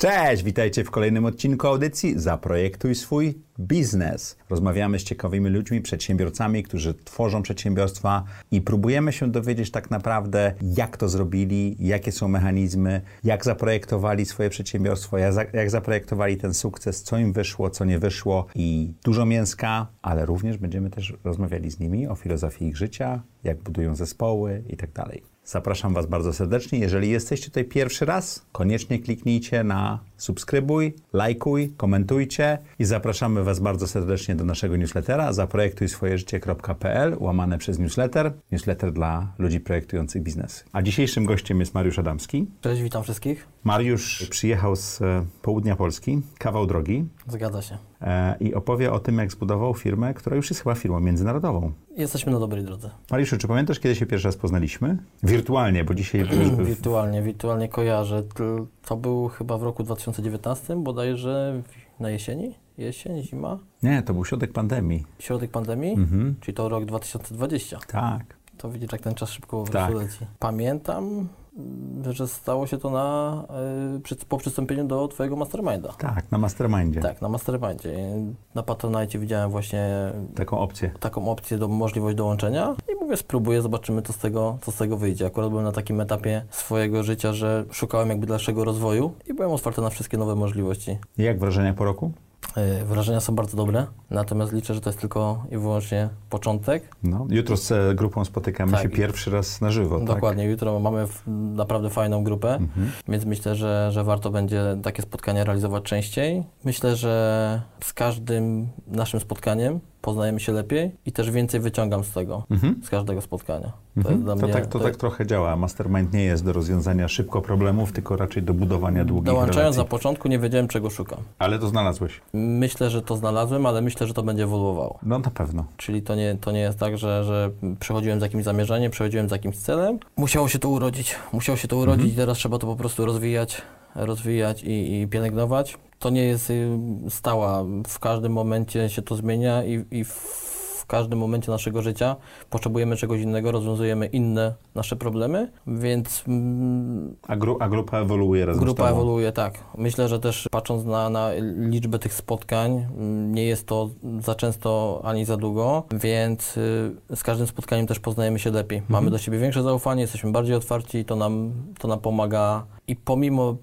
Cześć, witajcie w kolejnym odcinku audycji Zaprojektuj swój biznes. Rozmawiamy z ciekawymi ludźmi, przedsiębiorcami, którzy tworzą przedsiębiorstwa i próbujemy się dowiedzieć tak naprawdę, jak to zrobili, jakie są mechanizmy, jak zaprojektowali swoje przedsiębiorstwo, jak, zaprojektowali ten sukces, co im wyszło, co nie wyszło i dużo mięska, ale również będziemy też rozmawiali z nimi o filozofii ich życia, jak budują zespoły i tak dalej. Zapraszam Was bardzo serdecznie. Jeżeli jesteście tutaj pierwszy raz, koniecznie kliknijcie na subskrybuj, lajkuj, komentujcie i zapraszamy Was bardzo serdecznie do naszego newslettera zaprojektuj-swoje-życie.pl łamane przez newsletter, newsletter dla ludzi projektujących biznesy. A dzisiejszym gościem jest Mariusz Adamski. Cześć, witam wszystkich. Mariusz przyjechał z e, południa Polski, kawał drogi. Zgadza się. E, I opowie o tym, jak zbudował firmę, która już jest chyba firmą międzynarodową. Jesteśmy na dobrej drodze. Mariuszu, czy pamiętasz, kiedy się pierwszy raz poznaliśmy? Wirtualnie, bo dzisiaj... wirtualnie, wirtualnie kojarzę. To był chyba w roku 2019, bodajże na jesieni? Jesień, zima? Nie, to był środek pandemii. Środek pandemii? Mhm. Czyli to rok 2020. Tak. To widzisz, jak ten czas szybko tak. leci. Pamiętam, że stało się to na, y, po przystąpieniu do Twojego masterminda. Tak, na mastermindzie. Tak, na mastermindzie. Na Patronite widziałem właśnie taką opcję. Taką opcję, do, możliwość dołączenia i mówię, spróbuję, zobaczymy, co z, tego, co z tego wyjdzie. Akurat byłem na takim etapie swojego życia, że szukałem jakby dalszego rozwoju i byłem otwarty na wszystkie nowe możliwości. I jak wrażenia po roku? E, wrażenia są bardzo dobre, natomiast liczę, że to jest tylko i wyłącznie początek. No, jutro z grupą spotykamy tak. się pierwszy raz na żywo. Tak? Dokładnie, tak? jutro mamy naprawdę fajną grupę, mhm. więc myślę, że, że warto będzie takie spotkania realizować częściej. Myślę, że z każdym naszym spotkaniem poznajemy się lepiej i też więcej wyciągam z tego, mhm. z każdego spotkania. To, mhm. to, tak, to, to tak trochę działa. Mastermind nie jest do rozwiązania szybko problemów, tylko raczej do budowania długich Dołączając relacji. na początku nie wiedziałem, czego szukam. Ale to znalazłeś. Myślę, że to znalazłem, ale myślę, że to będzie ewoluowało. No na pewno. Czyli to nie, to nie jest tak, że, że przychodziłem z jakimś zamierzeniem, przychodziłem z jakimś celem. Musiało się to urodzić. Musiało się to urodzić mhm. i teraz trzeba to po prostu rozwijać, rozwijać i, i pielęgnować to nie jest y, stała. W każdym momencie się to zmienia i, i w każdym momencie naszego życia potrzebujemy czegoś innego, rozwiązujemy inne nasze problemy, więc... Mm, a, gru, a grupa ewoluuje razem Grupa z ewoluuje, tak. Myślę, że też patrząc na, na liczbę tych spotkań, mm, nie jest to za często ani za długo, więc y, z każdym spotkaniem też poznajemy się lepiej. Mhm. Mamy do siebie większe zaufanie, jesteśmy bardziej otwarci i to nam, to nam pomaga i pomimo,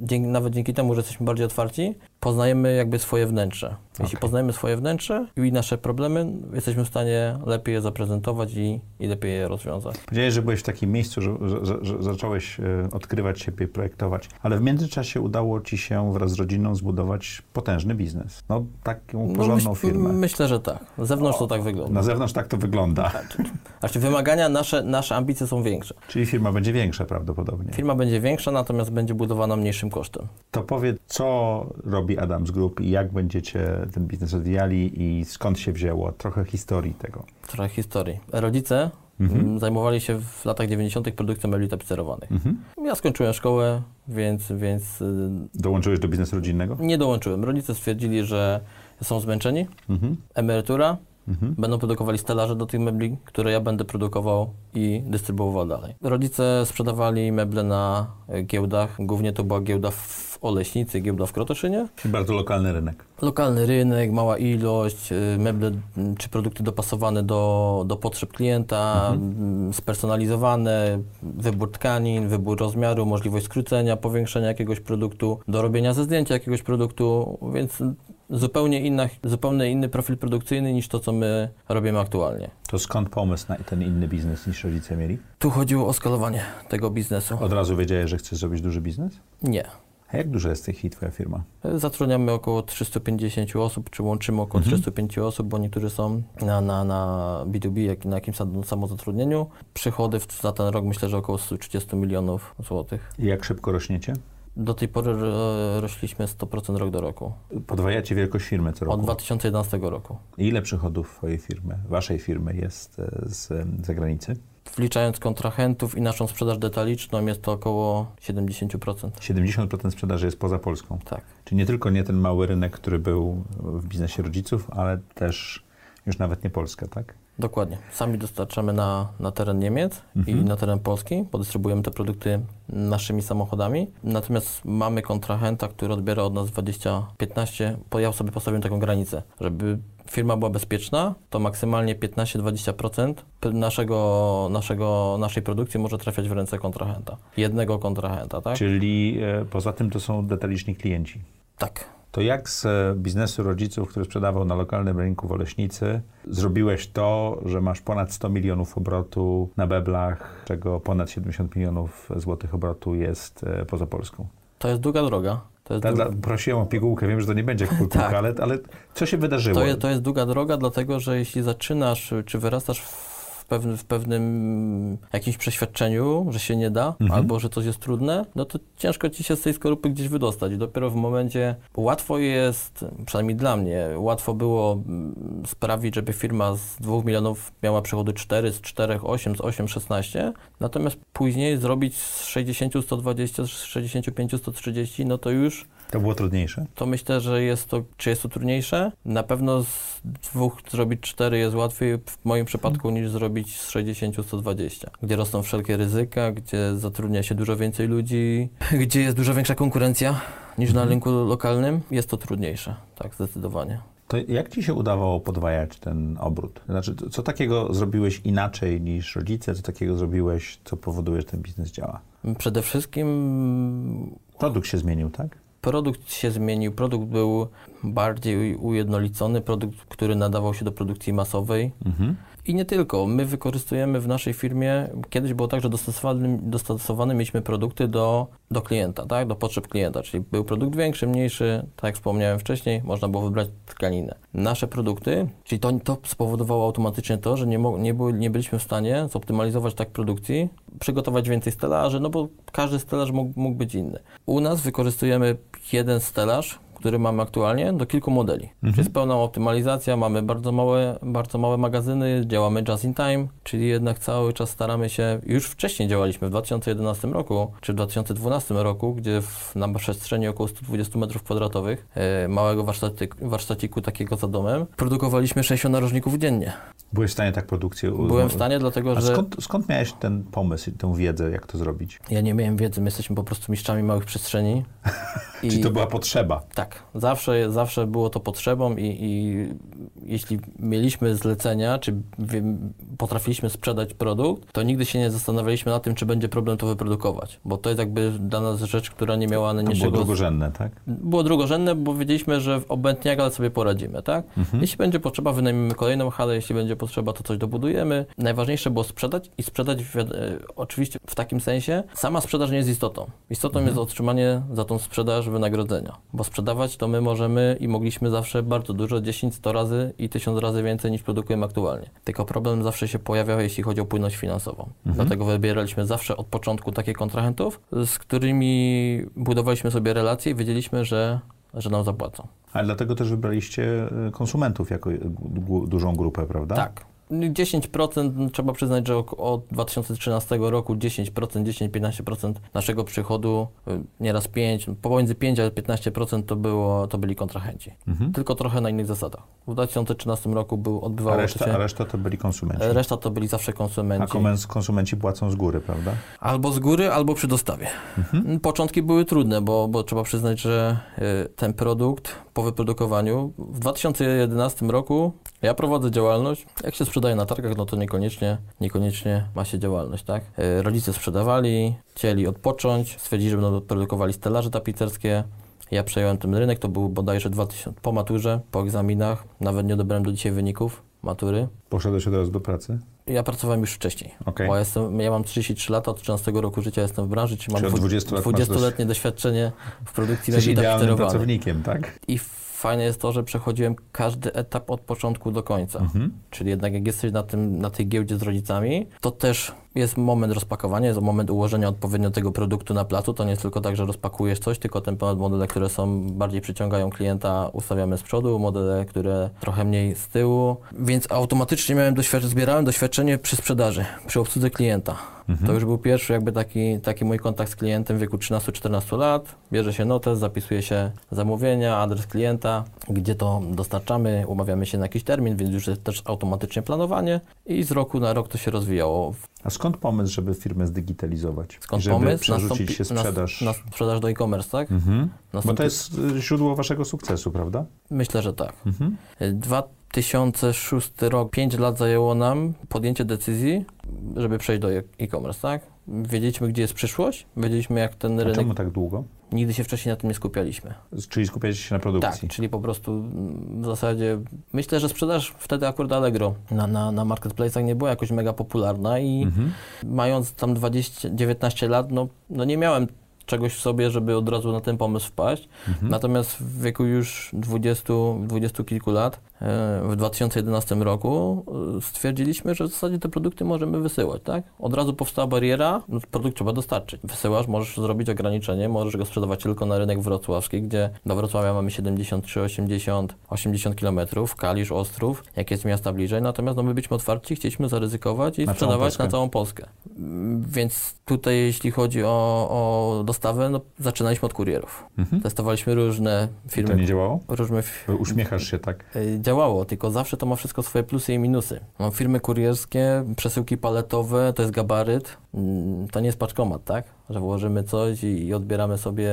dzięki, nawet dzięki temu, że jesteśmy bardziej otwarci, poznajemy jakby swoje wnętrze. Jeśli okay. poznajemy swoje wnętrze i nasze problemy, jesteśmy w stanie lepiej je zaprezentować i, i lepiej je rozwiązać. Powiedziałeś, że byłeś w takim miejscu, że, że, że zacząłeś e, odkrywać siebie, projektować, ale w międzyczasie udało Ci się wraz z rodziną zbudować potężny biznes. No, taką no, porządną myśl, firmę. Myślę, że tak. Z zewnątrz o, to tak wygląda. Na zewnątrz tak to wygląda. Tak. Znaczy wymagania, nasze, nasze ambicje są większe. Czyli firma będzie większa prawdopodobnie. Firma będzie większa, natomiast będzie budowana mniejszym kosztem. To powiedz, co robi Adams Group i jak będziecie ten biznes odwijali i skąd się wzięło? Trochę historii tego. Trochę historii. Rodzice mhm. Mm, zajmowali się w latach 90. produkcją mebli tapicerowanych. Mhm. Ja skończyłem szkołę, więc, więc... Y, Dołączyłeś do biznesu rodzinnego? Nie dołączyłem. Rodzice stwierdzili, że są zmęczeni, mhm. emerytura, Mhm. Będą produkowali stelaże do tych mebli, które ja będę produkował i dystrybuował dalej. Rodzice sprzedawali meble na giełdach. Głównie to była giełda w Oleśnicy, giełda w Krotoszynie. Bardzo lokalny rynek. Lokalny rynek, mała ilość, y, meble czy produkty dopasowane do, do potrzeb klienta, mhm. Spersonalizowane, wybór tkanin, wybór rozmiaru, możliwość skrócenia, powiększenia jakiegoś produktu, do robienia ze zdjęcia jakiegoś produktu, więc zupełnie, inna, zupełnie inny profil produkcyjny niż to, co my robimy aktualnie. To skąd pomysł na ten inny biznes niż rodzice mieli? Tu chodziło o skalowanie tego biznesu. Od razu wiedziałeś, że chcesz zrobić duży biznes? Nie. A jak duża jest w tej chwili Twoja firma? Zatrudniamy około 350 osób, czy łączymy około mhm. 305 osób, bo niektórzy są na, na, na B2B, jak na jakimś samozatrudnieniu. Przychody za ten rok myślę, że około 130 milionów złotych. I jak szybko rośniecie? Do tej pory rośliśmy 100% rok do roku. Podwajacie wielkość firmy co roku? Od 2011 roku. Ile przychodów Twojej firmy, Waszej firmy jest e, z zagranicy? Wliczając kontrahentów i naszą sprzedaż detaliczną jest to około 70%. 70% sprzedaży jest poza Polską? Tak. Czyli nie tylko nie ten mały rynek, który był w biznesie rodziców, ale też już nawet nie Polska, tak? Dokładnie. Sami dostarczamy na, na teren Niemiec Mhm. i na teren Polski, podystrybuujemy te produkty naszymi samochodami. Natomiast mamy kontrahenta, który odbiera od nas 20-15, bo ja sobie postawiłem taką granicę, żeby firma była bezpieczna, to maksymalnie 15-20% p- naszego, naszego, naszej produkcji może trafiać w ręce kontrahenta. Jednego kontrahenta, tak? Czyli e, poza tym to są detaliczni klienci. Tak. To jak z e, biznesu rodziców, który sprzedawał na lokalnym rynku w Oleśnicy, zrobiłeś to, że masz ponad 100 milionów obrotu na beblach, czego ponad 70 milionów złotych obrotu jest e, poza Polską? To jest długa droga. To jest, Dla, długa, dla, prosiłem o pigułkę, wiem, że to nie będzie kulturka, Tak. ale, ale co się wydarzyło? to, jest, to jest długa droga, dlatego że jeśli zaczynasz, czy wyrastasz w, pewnym, w pewnym jakimś przeświadczeniu, że się nie da, Mhm. albo że coś jest trudne, no to ciężko ci się z tej skorupy gdzieś wydostać. I dopiero w momencie, łatwo jest, przynajmniej dla mnie, łatwo było mm, sprawić, żeby firma z 2 milionów miała przychody 4, z 4, 8, z 8, 16, natomiast później zrobić z 60, 120, z 65, 130, no to już To było trudniejsze? to myślę, że jest to, czy jest to trudniejsze? Na pewno z dwóch zrobić cztery jest łatwiej w moim przypadku niż zrobić z 60 120, gdzie rosną wszelkie ryzyka, gdzie zatrudnia się dużo więcej ludzi, gdzie jest dużo większa konkurencja niż na rynku lokalnym. Jest to trudniejsze, tak, zdecydowanie. To jak ci się udawało podwajać ten obrót? Znaczy, co- co takiego zrobiłeś inaczej niż rodzice? Co takiego zrobiłeś, co powoduje, że ten biznes działa? Przede wszystkim Produkt się zmienił, tak? Produkt się zmienił, produkt był bardziej ujednolicony, produkt, który nadawał się do produkcji masowej. Mhm. I nie tylko. My wykorzystujemy w naszej firmie, kiedyś było tak, że dostosowane, dostosowane mieliśmy produkty do, do klienta, tak? do potrzeb klienta, czyli był produkt większy, mniejszy, tak jak wspomniałem wcześniej, można było wybrać tkaninę. Nasze produkty, czyli to, to spowodowało automatycznie to, że nie, nie, nie byliśmy w stanie zoptymalizować tak produkcji, przygotować więcej stelaży, no bo każdy stelaż mógł, mógł być inny. U nas wykorzystujemy jeden stelaż, który mamy aktualnie, do kilku modeli. Czyli jest pełna optymalizacja, mamy bardzo małe, bardzo małe magazyny, działamy just in time, czyli jednak cały czas staramy się, już wcześniej działaliśmy w 2011 roku, czy w 2012 roku, gdzie w, na przestrzeni około 120 m2 e, małego warsztaciku takiego za domem, produkowaliśmy 60 narożników dziennie. Byłeś w stanie tak produkcję... Byłem w stanie, dlatego A że skąd, skąd miałeś ten pomysł, i tę wiedzę, jak to zrobić? ja nie miałem wiedzy, my jesteśmy po prostu mistrzami małych przestrzeni. Czy to była potrzeba? Tak, zawsze, zawsze było to potrzebą i, i jeśli mieliśmy zlecenia, czy wiem, potrafiliśmy sprzedać produkt, to nigdy się nie zastanawialiśmy nad tym, czy będzie problem to wyprodukować, bo to jest jakby dla nas rzecz, która nie miała To było najmniejszego... drugorzędne, tak? Było drugorzędne, bo wiedzieliśmy, że obojętnie jak, ale sobie poradzimy, tak? Jeśli będzie potrzeba, wynajmiemy kolejną halę, jeśli będzie potrzeba, to coś dobudujemy. Najważniejsze było sprzedać i sprzedać w, e, oczywiście w takim sensie, sama sprzedaż nie jest istotą. Istotą jest otrzymanie za tą sprzedaż wynagrodzenia, bo sprzedawać to my możemy i mogliśmy zawsze bardzo dużo, 10, 100 razy i 1000 razy więcej niż produkujemy aktualnie. Tylko problem zawsze się pojawiał, jeśli chodzi o płynność finansową. Dlatego wybieraliśmy zawsze od początku takich kontrahentów, z którymi budowaliśmy sobie relacje i wiedzieliśmy, że, że nam zapłacą. Ale dlatego też wybraliście e, konsumentów jako e, dużą grupę, prawda? Tak. 10% no, trzeba przyznać, że od 2013 roku 10%, 10-15% naszego przychodu, y, nieraz 5, pomiędzy 5 a 15% to, było, to byli kontrahenci. Mhm. Tylko trochę na innych zasadach. W 2013 roku był, A odbywało reszta, się... a reszta to byli konsumenci. e, Reszta to byli zawsze A konsumenci. konsumenci, konsumenci płacą z góry, prawda? Albo z góry, albo przy dostawie. Mhm. Początki były trudne, bo, bo trzeba przyznać, że y, ten produkt po wyprodukowaniu w 2011 roku ja prowadzę działalność. Jak się sprzedaje na targach, no to niekoniecznie, niekoniecznie ma się działalność, tak? Y, Rodzice sprzedawali, chcieli odpocząć, stwierdzili, że będą produkowali stelaże tapicerskie. Ja przejąłem ten rynek, to był bodajże 2000, po maturze, po egzaminach, nawet nie odebrałem do dzisiaj wyników matury. Poszedłeś od razu do pracy? Ja pracowałem już wcześniej. Okej. Bo jestem, ja mam 33 lata, od 13 roku życia jestem w branży, czyli mam Czyli od dwu- 20 lat masz 20-letnie doświadczenie w produkcji mebli tapicerowanej. pracownikiem, tak? I fajne jest to, że przechodziłem każdy etap od początku do końca. Mhm. Czyli jednak jak jesteś na, tym, na tej giełdzie z rodzicami, to też jest moment rozpakowania, jest moment ułożenia odpowiednio tego produktu na placu. To nie jest tylko tak, że rozpakujesz coś, tylko te modele, które są bardziej przyciągają klienta, ustawiamy z przodu, modele, które trochę mniej z tyłu. Więc automatycznie miałem doświadczenie, zbierałem doświadczenie przy sprzedaży, przy obsłudze klienta. To już był pierwszy jakby taki, taki mój kontakt z klientem w wieku 13-14 lat. Bierze się notes, zapisuje się zamówienia, adres klienta, gdzie to dostarczamy, umawiamy się na jakiś termin, więc już jest też automatycznie planowanie i z roku na rok to się rozwijało. A skąd pomysł, żeby firmę zdigitalizować? Skąd żeby pomysł? przerzucić Nastąpi- się sprzedaż? Na, na sprzedaż do e-commerce, tak? Mhm. Bo to jest y, źródło waszego sukcesu, prawda? Myślę, że tak. Mhm. 2006 rok, 5 lat zajęło nam podjęcie decyzji, żeby przejść do e-commerce, tak? Wiedzieliśmy, gdzie jest przyszłość, wiedzieliśmy, jak ten A rynek... czemu tak długo? Nigdy się wcześniej na tym nie skupialiśmy. Czyli skupiacie się na produkcji? Tak, czyli po prostu mm, w zasadzie myślę, że sprzedaż wtedy akurat Allegro na, na, na marketplace'ach nie była jakoś mega popularna i Mhm. mając tam 20, 19 lat, no, no nie miałem czegoś w sobie, żeby od razu na ten pomysł wpaść. Mhm. Natomiast w wieku już 20, 20 kilku lat, w 2011 roku e, stwierdziliśmy, że w zasadzie te produkty możemy wysyłać, tak? Od razu powstała bariera, no, produkt trzeba dostarczyć. Wysyłasz, możesz zrobić ograniczenie, możesz go sprzedawać tylko na rynek wrocławski, gdzie do Wrocławia mamy 73, 80, 80 km, Kalisz, Ostrów, jakieś miasta bliżej, natomiast no, my byliśmy otwarci, chcieliśmy zaryzykować i Na całą sprzedawać Polskę. na całą Polskę. Mm, Więc tutaj jeśli chodzi o, o dostawę, no, zaczynaliśmy od kurierów. Mhm. Testowaliśmy różne To firmy. nie działało? Różne Uśmiechasz się tak. Działało, tylko zawsze to ma wszystko swoje plusy i minusy. Mam firmy kurierskie, przesyłki paletowe, to jest gabaryt. Mm, To nie jest paczkomat, tak? Że włożymy coś i, i odbieramy sobie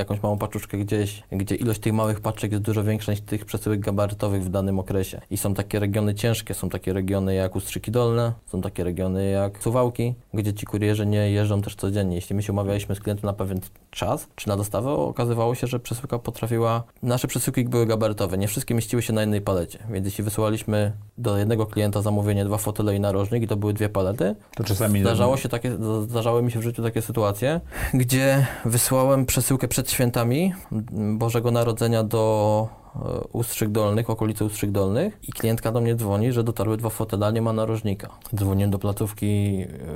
jakąś małą paczuszkę gdzieś, gdzie ilość tych małych paczek jest dużo większa niż tych przesyłek gabarytowych w danym okresie. I są takie regiony ciężkie, są takie regiony jak Ustrzyki Dolne, są takie regiony jak Suwałki, gdzie ci kurierzy nie jeżdżą też codziennie. Jeśli my się umawialiśmy z klientem na pewien czas, czy na dostawę, okazywało się, że przesyłka potrafiła... Nasze przesyłki były gabarytowe, nie wszystkie mieściły się na jednej palecie, więc jeśli wysyłaliśmy do jednego klienta zamówienie dwa fotele i narożnik i to były dwie palety, To czasami... Zdarzało się takie, zdarzały mi się w życiu takie sytuacje, gdzie wysłałem przesyłkę przed świętami Bożego Narodzenia do e, Ustrzyk Dolnych, okolicy Ustrzyk Dolnych i klientka do mnie dzwoni, że dotarły dwa fotele, a nie ma narożnika. Dzwoniłem do placówki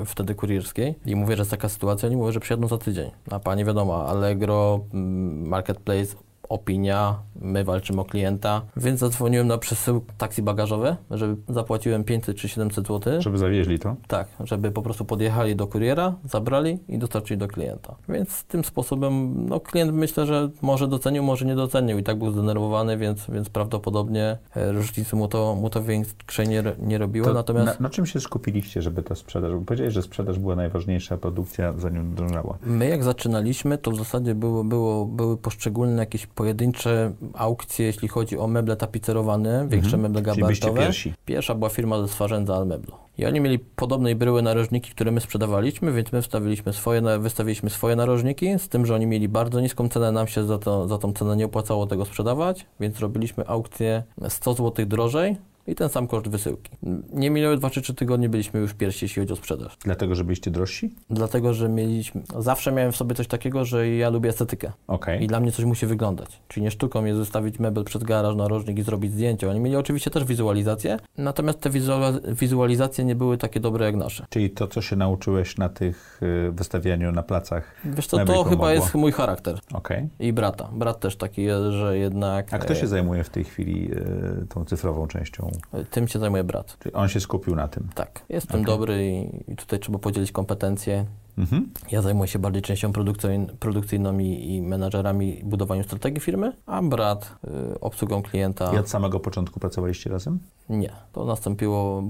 e, wtedy kurierskiej i mówię, że jest taka sytuacja, oni mówią, że przyjadą za tydzień. A pani wiadomo, Allegro, m, Marketplace, opinia, my walczymy o klienta, więc zadzwoniłem na przesył taksi bagażowe, żeby zapłaciłem 500 czy 700 zł. Żeby zawieźli to? Tak, żeby po prostu podjechali do kuriera, zabrali i dostarczyli do klienta. Więc tym sposobem, no klient myślę, że może docenił, może nie docenił i tak był zdenerwowany, więc, więc prawdopodobnie e, różnicy mu to, mu to większej nie, nie robiło. To Natomiast na, na czym się skupiliście, żeby ta sprzedaż? Bo powiedziałeś, że sprzedaż była najważniejsza, produkcja za nią drążała. my jak zaczynaliśmy, to w zasadzie było, było, były poszczególne jakieś pojedyncze aukcje, jeśli chodzi o meble tapicerowane, większe meble Mhm. Byliście gabarytowe. Pierwsza była firma ze Swarzędza Almeblo. I oni mieli podobnej bryły narożniki, które my sprzedawaliśmy, więc my wstawiliśmy swoje, wystawiliśmy swoje narożniki, z tym, że oni mieli bardzo niską cenę, nam się za, to, za tą cenę nie opłacało tego sprzedawać, więc robiliśmy aukcję 100 zł drożej i ten sam koszt wysyłki. Nie minęły 2 czy 3 tygodnie, byliśmy już pierwsi, jeśli chodzi o sprzedaż. Dlatego, że byliście drożsi? Dlatego, że mieliśmy, zawsze miałem w sobie coś takiego, że ja lubię estetykę. Okej. I dla mnie coś musi wyglądać. Czyli nie sztuką jest wystawić mebel przed garaż, narożnik i zrobić zdjęcie. Oni mieli oczywiście też wizualizację, natomiast te wizua- wizualizacje nie były takie dobre jak nasze. Czyli to, co się nauczyłeś na tych y, wystawianiu na placach. Wiesz co, to chyba jest mój charakter. Okej. I brata. Brat też taki jest, że jednak... A kto e, się zajmuje w tej chwili y, tą cyfrową częścią? Tym się zajmuje brat. Czyli on się skupił na tym. Tak. Jestem Okej. dobry i, i tutaj trzeba podzielić kompetencje. Mhm. Ja zajmuję się bardziej częścią produkcyjn- produkcyjną i, i menadżerami budowaniu strategii firmy, a brat y, obsługą klienta. I od samego początku pracowaliście razem? Nie, to nastąpiło.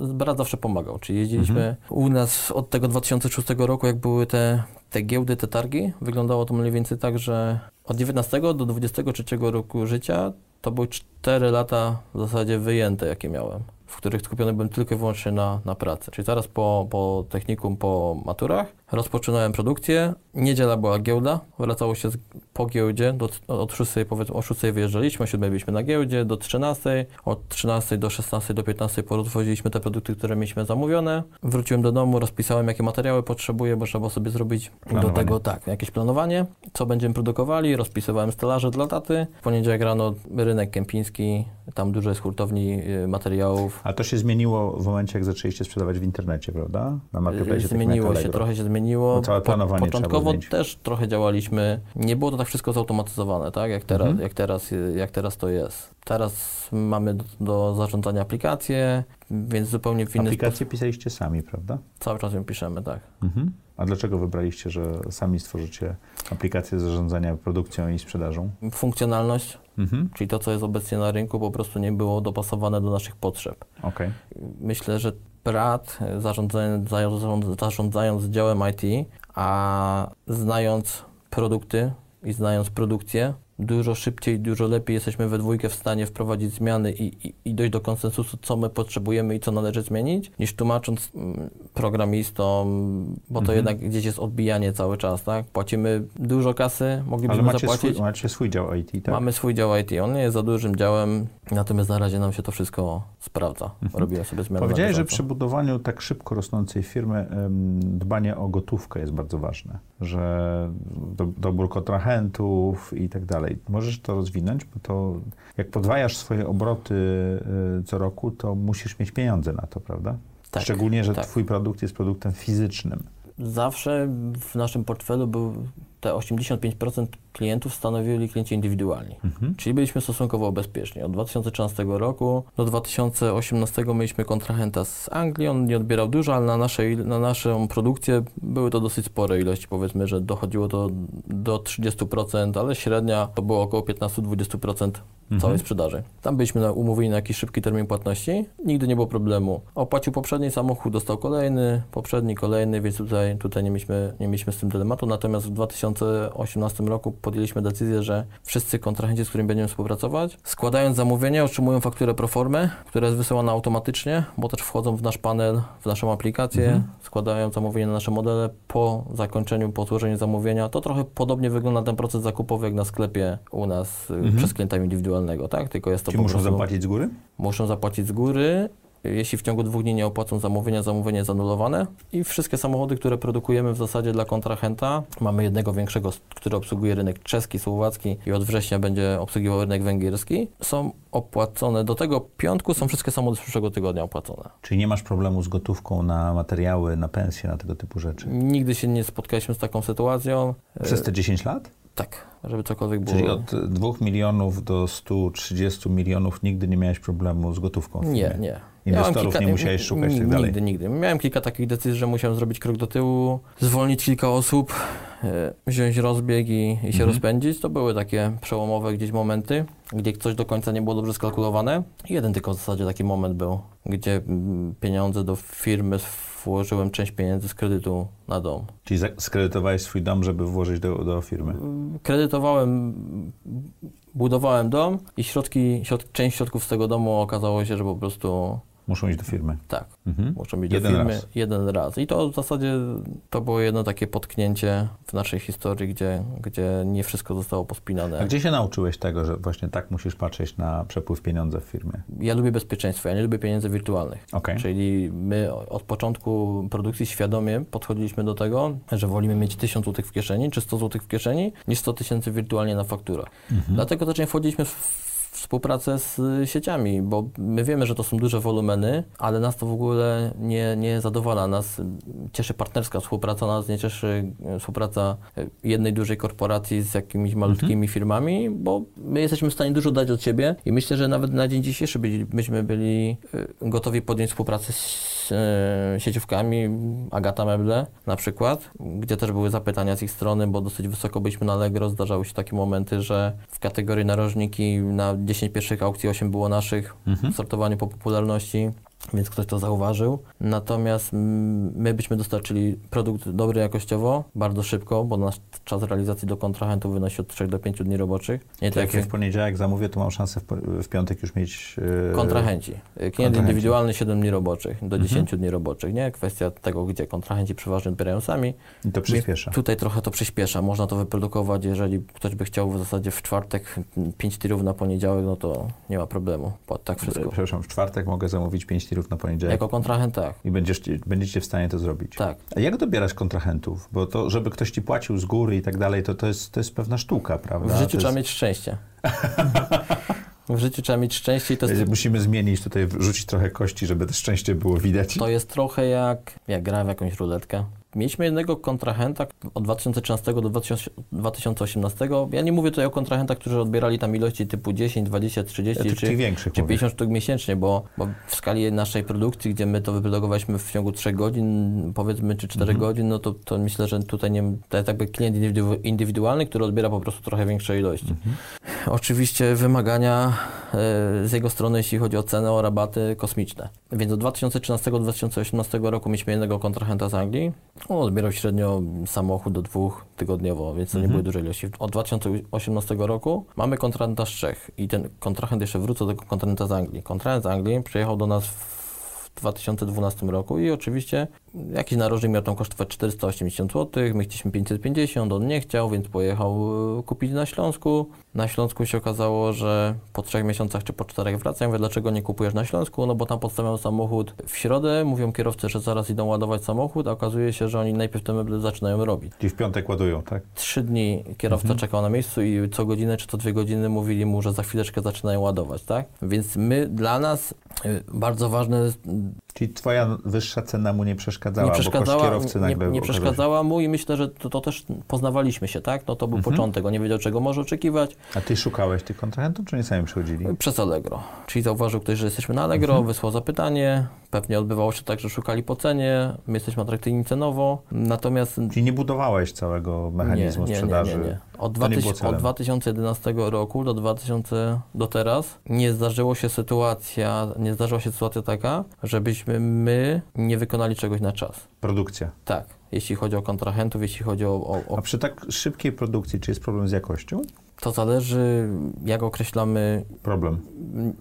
Brat zawsze pomagał, czyli jeździliśmy u nas od tego 2006 roku, jak były te, te giełdy, te targi. Wyglądało to mniej więcej tak, że od 19 do 23 roku życia to były 4 lata w zasadzie wyjęte, jakie miałem, w których skupiony byłem tylko i wyłącznie na, na pracy. Czyli zaraz po, po technikum, po maturach rozpoczynałem produkcję. Niedziela była giełda, wracało się z, po giełdzie, do, od 6, powiedzmy, o 6 wyjeżdżaliśmy, o 7 byliśmy na giełdzie, do 13, od 13 do 16 do 15 porozwoziliśmy te produkty, które mieliśmy zamówione. Wróciłem do domu, rozpisałem jakie materiały potrzebuję, bo trzeba sobie zrobić do Planowanie. tego tak, jakieś planowanie, co będziemy produkowali, rozpisywałem stelaże dla taty. W poniedziałek rano rynek kępiński, tam dużo jest hurtowni y, A to się zmieniło w momencie, jak zaczęliście sprzedawać w internecie, prawda? Na marketplace jak Zmieniło się, trochę się zmieniło. No całe planowanie trzeba początkowo też trochę działaliśmy. Nie było to tak wszystko zautomatyzowane, tak? Jak teraz, Mhm. jak teraz, jak teraz to jest. Teraz mamy do, do zarządzania aplikacje, więc zupełnie w inny Aplikację pisaliście sami, prawda? sposób. Cały czas ją piszemy, tak. Mhm. A dlaczego wybraliście, że sami stworzycie aplikację zarządzania produkcją i sprzedażą? Funkcjonalność, Mhm. czyli to, co jest obecnie na rynku, po prostu nie było dopasowane do naszych potrzeb. Okej. Myślę, że brat, e, zarządzając, zarząd- zarządzając działem IT, a znając produkty i znając produkcję, dużo szybciej, dużo lepiej jesteśmy we dwójkę w stanie wprowadzić zmiany i, i, i dojść do konsensusu, co my potrzebujemy i co należy zmienić, niż tłumacząc mm, programistom, bo to Mhm. jednak gdzieś jest odbijanie cały czas, tak? Płacimy dużo kasy, Ale moglibyśmy macie zapłacić. swój, macie swój dział IT, tak? Mamy swój dział IT, on nie jest za dużym działem, natomiast na razie nam się to wszystko sprawdza. Mhm. Robimy sobie zmiany Powiedziałeś, że przy budowaniu tak szybko rosnącej firmy dbanie o gotówkę jest bardzo ważne, że do, dobór kontrahentów i tak dalej. Możesz to rozwinąć, bo to jak podwajasz swoje obroty y, co roku, to musisz mieć pieniądze na to, prawda? Tak, Szczególnie, że tak. twój produkt jest produktem fizycznym. Zawsze w naszym portfelu był te 85% klientów stanowili klienci indywidualni. Mhm. Czyli byliśmy stosunkowo bezpieczni. Od 2013 roku do 2018 mieliśmy kontrahenta z Anglii. On nie odbierał dużo, ale na, naszej, na naszą produkcję były to dosyć spore ilości. Powiedzmy, że dochodziło to do 30%, ale średnia to było około 15-20% Mhm. całej sprzedaży. Tam byliśmy na, umówieni na jakiś szybki termin płatności. Nigdy nie było problemu. Opłacił poprzedni samochód, dostał kolejny, poprzedni kolejny, więc tutaj, tutaj nie, mieliśmy, nie mieliśmy z tym dylematu. Natomiast w 2018 roku podjęliśmy decyzję, że wszyscy kontrahenci, z którymi będziemy współpracować, składając zamówienie, otrzymują fakturę pro formę, która jest wysyłana automatycznie, bo też wchodzą w nasz panel, w naszą aplikację, Mhm. składają zamówienie na nasze modele po zakończeniu, po złożeniu zamówienia. To trochę podobnie wygląda ten proces zakupowy jak na sklepie u nas y, Mhm. przez klienta indywidualnego, tak? Tylko jest to Ci po muszą prostu... zapłacić z góry? Muszą zapłacić z góry. Jeśli w ciągu dwóch dni nie opłacą zamówienia, zamówienie jest anulowane. I wszystkie samochody, które produkujemy w zasadzie dla kontrahenta, mamy jednego większego, który obsługuje rynek czeski, słowacki i od września będzie obsługiwał rynek węgierski, są opłacone. Do tego piątku są wszystkie samochody z przyszłego tygodnia opłacone. Czyli nie masz problemu z gotówką na materiały, na pensje, na tego typu rzeczy? Nigdy się nie spotkaliśmy z taką sytuacją. Przez te 10 lat? Tak, żeby cokolwiek było. Czyli od 2 milionów do 130 milionów nigdy nie miałeś problemu z gotówką? Nie, nie. Inwestorów Miałem nie musiałeś szukać i tak dalej? Nigdy, nigdy. Miałem kilka takich decyzji, że musiałem zrobić krok do tyłu, zwolnić kilka osób, e, wziąć rozbieg i, i się Mhm. rozpędzić. To były takie przełomowe gdzieś momenty, gdzie coś do końca nie było dobrze skalkulowane. Jeden tylko w zasadzie taki moment był, gdzie mm, pieniądze do firmy włożyłem część pieniędzy z kredytu na dom. Czyli skredytowałeś swój dom, żeby włożyć do, do firmy? Kredytowałem, budowałem dom i środki, środ, część środków z tego domu okazało się, że po prostu Muszą iść do firmy. tak, Mhm. muszą być Jeden do firmy raz. jeden raz. I to w zasadzie to było jedno takie potknięcie w naszej historii, gdzie, gdzie nie wszystko zostało pospinane. A gdzie się nauczyłeś tego, że właśnie tak musisz patrzeć na przepływ pieniądza w firmie? Ja lubię bezpieczeństwo, ja nie lubię pieniędzy wirtualnych. Okej. Czyli my od początku produkcji świadomie podchodziliśmy do tego, że wolimy mieć 1000 zł w kieszeni czy 100 zł w kieszeni, niż 100 tysięcy wirtualnie na fakturach. Mhm. Dlatego też nie wchodziliśmy w współpracę z y, sieciami, bo my wiemy, że to są duże wolumeny, ale nas to w ogóle nie, nie zadowala. Nas cieszy partnerska współpraca, nas nie cieszy y, współpraca y, jednej dużej korporacji z jakimiś malutkimi firmami, bo my jesteśmy w stanie dużo dać od siebie i myślę, że nawet na dzień dzisiejszy byli, myśmy byli gotowi podjąć współpracę z sieciówkami, Agata Meble na przykład, gdzie też były zapytania z ich strony, bo dosyć wysoko byliśmy na Allegro, zdarzały się takie momenty, że w kategorii narożniki na 10 pierwszych aukcji 8 było naszych Mhm. w sortowaniu po popularności, więc ktoś to zauważył. Natomiast my byśmy dostarczyli produkt dobry jakościowo, bardzo szybko, bo nasz czas realizacji do kontrahentów wynosi od 3 do 5 dni roboczych. Nie jak tak ja w poniedziałek zamówię, to mam szansę w, piątek już mieć... yy, Kontrahenci. Klient kontrahenci. indywidualny 7 dni roboczych do Mhm. 10 dni roboczych, nie? Kwestia tego, gdzie kontrahenci przeważnie odbierają sami. I to przyspiesza. Tutaj trochę to przyspiesza. Można to wyprodukować, jeżeli ktoś by chciał w zasadzie w czwartek 5 tirów na poniedziałek, no to nie ma problemu. Tak wszystko. Przepraszam, w czwartek mogę zamówić 5 poniedziałek Jako kontrahent tak. i będziesz, będziecie w stanie to zrobić. Tak. A jak dobierasz kontrahentów? Bo to, żeby ktoś ci płacił z góry i tak dalej, to, to, jest, to jest pewna sztuka, prawda? W życiu to trzeba jest, mieć szczęście. w życiu trzeba mieć szczęście i to jest, Musimy zmienić tutaj, wrzucić trochę kości, żeby to szczęście było widać. to jest trochę jak, jak gra w jakąś ruletkę. Mieliśmy jednego kontrahenta od 2013 do 2018. Ja nie mówię tutaj o kontrahentach, którzy odbierali tam ilości typu 10, 20, 30 Ja czy, większych czy mówię. 50 sztuk miesięcznie, bo, bo w skali naszej produkcji, gdzie my to wyprodukowaliśmy w ciągu 3 godzin, powiedzmy, czy 4 Mhm. godzin, no to, to myślę, że tutaj nie, to jest jakby klient indywidu- indywidualny, który odbiera po prostu trochę większe ilości. Mhm. Oczywiście wymagania e, z jego strony, jeśli chodzi o cenę, o rabaty kosmiczne. Więc od 2013 do 2018 roku mieliśmy jednego kontrahenta z Anglii. On odbierał średnio samochód do dwóch tygodniowo, więc to nie były duże ilości. Od 2018 roku mamy kontrahenta z Czech i ten kontrahent jeszcze wrócę do tego kontrahenta z Anglii. Kontrahent z Anglii przyjechał do nas w 2012 roku i oczywiście jakiś narożnik miał tam kosztować 480 zł, my chcieliśmy 550, on nie chciał, więc pojechał e, kupić na Śląsku. Na Śląsku się okazało, że po trzech miesiącach czy po czterech wraca. Ja mówię, dlaczego nie kupujesz na Śląsku? No bo tam podstawiam samochód w środę, mówią kierowcy, że zaraz idą ładować samochód, a okazuje się, że oni najpierw te meble zaczynają robić. Czyli w piątek ładują, tak? Trzy dni kierowca czekał na miejscu i co godzinę czy co dwie godziny mówili mu, że za chwileczkę zaczynają ładować, tak? Więc my, dla nas y, bardzo ważne jest Czyli twoja wyższa cena mu nie przeszkadzała, nie bo przeszkadzała, kierowcy nie, nagle nie się- przeszkadzała mu i myślę, że to, to też poznawaliśmy się, tak? No to był Mhm. początek, on nie wiedział czego może oczekiwać. A ty szukałeś tych kontrahentów, czy nie sami przychodzili? Przez Allegro. Czyli zauważył ktoś, że jesteśmy na Allegro, Mhm. wysłał zapytanie, pewnie odbywało się tak, że szukali po cenie, my jesteśmy atrakcyjni cenowo, natomiast Czyli nie budowałeś całego mechanizmu nie, nie, sprzedaży? Nie, nie, nie. Od, To nie było 2000, celem. od 2011 roku do 2000 do teraz nie zdarzyło się sytuacja, nie zdarzyła się sytuacja taka, żebyśmy my nie wykonali czegoś na czas. Produkcja. Tak, jeśli chodzi o kontrahentów, jeśli chodzi o, o, o A przy tak szybkiej produkcji, czy jest problem z jakością? To zależy jak określamy, Problem.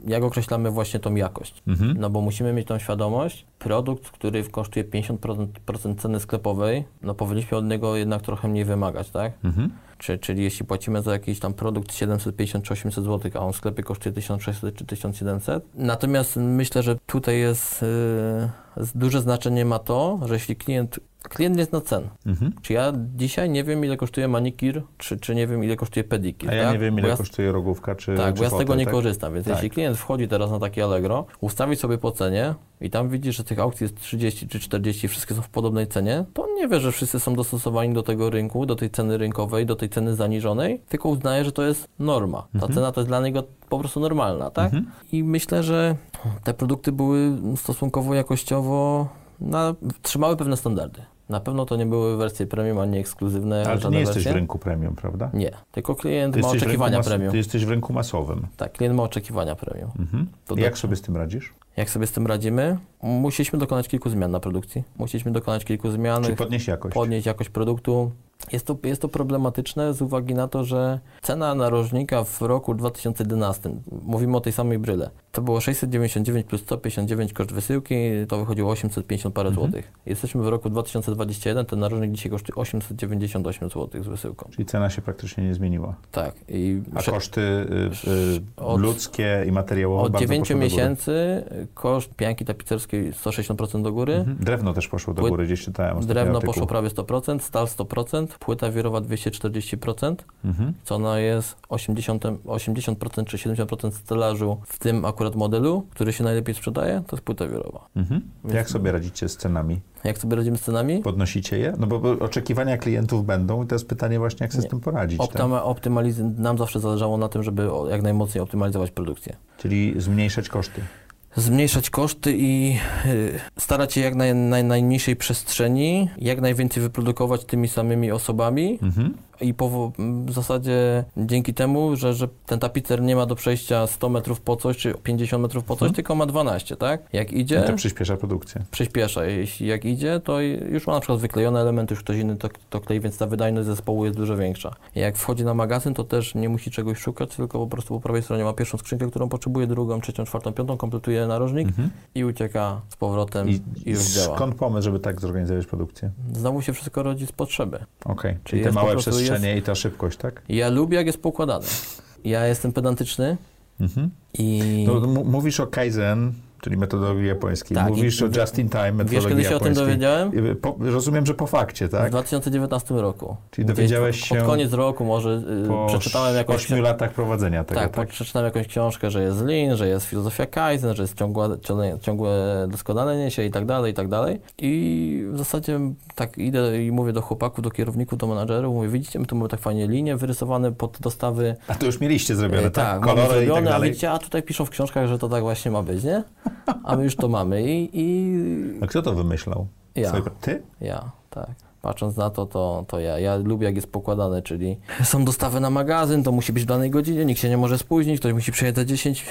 jak określamy właśnie tą jakość. Mhm. No bo musimy mieć tą świadomość, produkt, który kosztuje 50% procent ceny sklepowej, no powinniśmy od niego jednak trochę mniej wymagać, tak? Mhm. Czy, czyli jeśli płacimy za jakiś tam produkt 750 czy 800 zł, a on w sklepie kosztuje 1600 czy 1700. Natomiast myślę, że tutaj jest yy, duże znaczenie ma to, że jeśli klient, klient nie zna cen. Mhm. Czy ja dzisiaj nie wiem, ile kosztuje manikir, czy, czy nie wiem, ile kosztuje pedikir. A ja tak? nie wiem, ile ja, kosztuje rogówka, czy Tak, czy bo ja z tego nie tak? korzystam, więc Tak. jeśli klient wchodzi teraz na takie Allegro, ustawi sobie po cenie i tam widzi, że tych aukcji jest 30 czy 40, wszystkie są w podobnej cenie, to on nie wie, że wszyscy są dostosowani do tego rynku, do tej ceny rynkowej, do tej ceny zaniżonej, tylko uznaje, że to jest norma. Ta cena to jest dla niego po prostu normalna, tak? Mhm. I myślę, że te produkty były stosunkowo jakościowo, na, trzymały pewne standardy. Na pewno to nie były wersje premium, ani ekskluzywne Ale ty nie jesteś wersje. w rynku premium, prawda? Nie, tylko klient Ty ma oczekiwania premium. Ty jesteś w rynku masowym. Tak, klient ma oczekiwania premium. Mhm. Jak tak. sobie z tym radzisz? Jak sobie z tym radzimy? Musieliśmy dokonać kilku zmian na produkcji. Musieliśmy dokonać kilku zmian, Czy podnieść jakość? podnieść jakość produktu. Jest to, jest to problematyczne z uwagi na to, że cena narożnika w roku 2011, mówimy o tej samej bryle, to było 699 plus 159 koszt wysyłki, to wychodziło 850 parę Mhm. złotych. Jesteśmy w roku 2021, ten narożnik dzisiaj kosztuje 898 złotych z wysyłką. Czyli cena się praktycznie nie zmieniła. Tak. I A prze- koszty y, y, Od- ludzkie i materiałowe od bardzo 9 poszły do góry. miesięcy koszt pianki tapicerskiej 160% do góry. Mhm. Drewno też poszło do góry, gdzieś czytałem Drewno poszło prawie 100%, stal 100%, płyta wirowa 240%, Mhm. co ona jest 80, 80% czy 70% stelażu w tym akurat modelu, który się najlepiej sprzedaje, to jest płyta wirowa. Mhm. Więc- Jak sobie radzicie z cenami? Jak sobie radzimy z cenami? Podnosicie je? No bo, bo oczekiwania klientów będą i to jest pytanie właśnie, jak sobie Nie. z tym poradzić. Tak? Optyma, optymaliz- nam zawsze zależało na tym, żeby jak najmocniej optymalizować produkcję. Czyli zmniejszać koszty. Zmniejszać koszty i y, starać się jak naj, naj, najmniejszej przestrzeni, jak najwięcej wyprodukować tymi samymi osobami, Mhm. I po, w zasadzie dzięki temu, że, że ten tapicer nie ma do przejścia 100 metrów po coś, czy 50 metrów po coś, Mhm. tylko ma 12, tak? Jak idzie, No to przyspiesza produkcję. przyspiesza. Jeśli jak idzie, to już ma na przykład wyklejone elementy, już ktoś inny to, to klei, więc ta wydajność zespołu jest dużo większa. Jak wchodzi na magazyn, to też nie musi czegoś szukać, tylko po prostu po prawej stronie ma pierwszą skrzynkę, którą potrzebuje, drugą, trzecią, czwartą, piątą, kompletuje narożnik Mhm. i ucieka z powrotem I, i, już działa. skąd pomysł, żeby tak zorganizować produkcję? Znowu się wszystko rodzi z potrzeby. Okej, czyli te jest po przestrzenie i ta szybkość, tak? Ja lubię, jak jest poukładane. Ja jestem pedantyczny Mhm. i... M- mówisz o Kaizen czyli metodologii japońskiej. Tak, Mówisz i- o just in time metodologii Wiesz, kiedy się o tym dowiedziałem? Po, rozumiem, że po fakcie, W tak? 2019 roku. Czyli dowiedziałeś się Pod koniec roku może y, Po przeczytałem jakąś... ośmiu latach prowadzenia tego, tak, tak? przeczytałem jakąś książkę, że jest Lean, że jest filozofia Kaizen, że jest ciągłe, ciągłe- ciągłe doskonalenie się i tak dalej, i tak dalej. I w zasadzie tak idę i mówię do chłopaków, do kierowników, do menadżerów, mówię, widzicie, my tu mamy tak fajnie linie wyrysowane pod dostawy. A to już mieliście zrobione, E, tak? mamy Kolory i zrobione, tak a dalej. widzicie, a tutaj piszą w książkach, że to tak właśnie ma być, nie? A my już to mamy i, i A kto to wymyślał? Ja. Ty? Ja, tak. Patrząc na to, to, to ja. Ja lubię, jak jest pokładane, czyli są dostawy na magazyn, to musi być w danej godzinie, nikt się nie może spóźnić, ktoś musi przyjechać za 10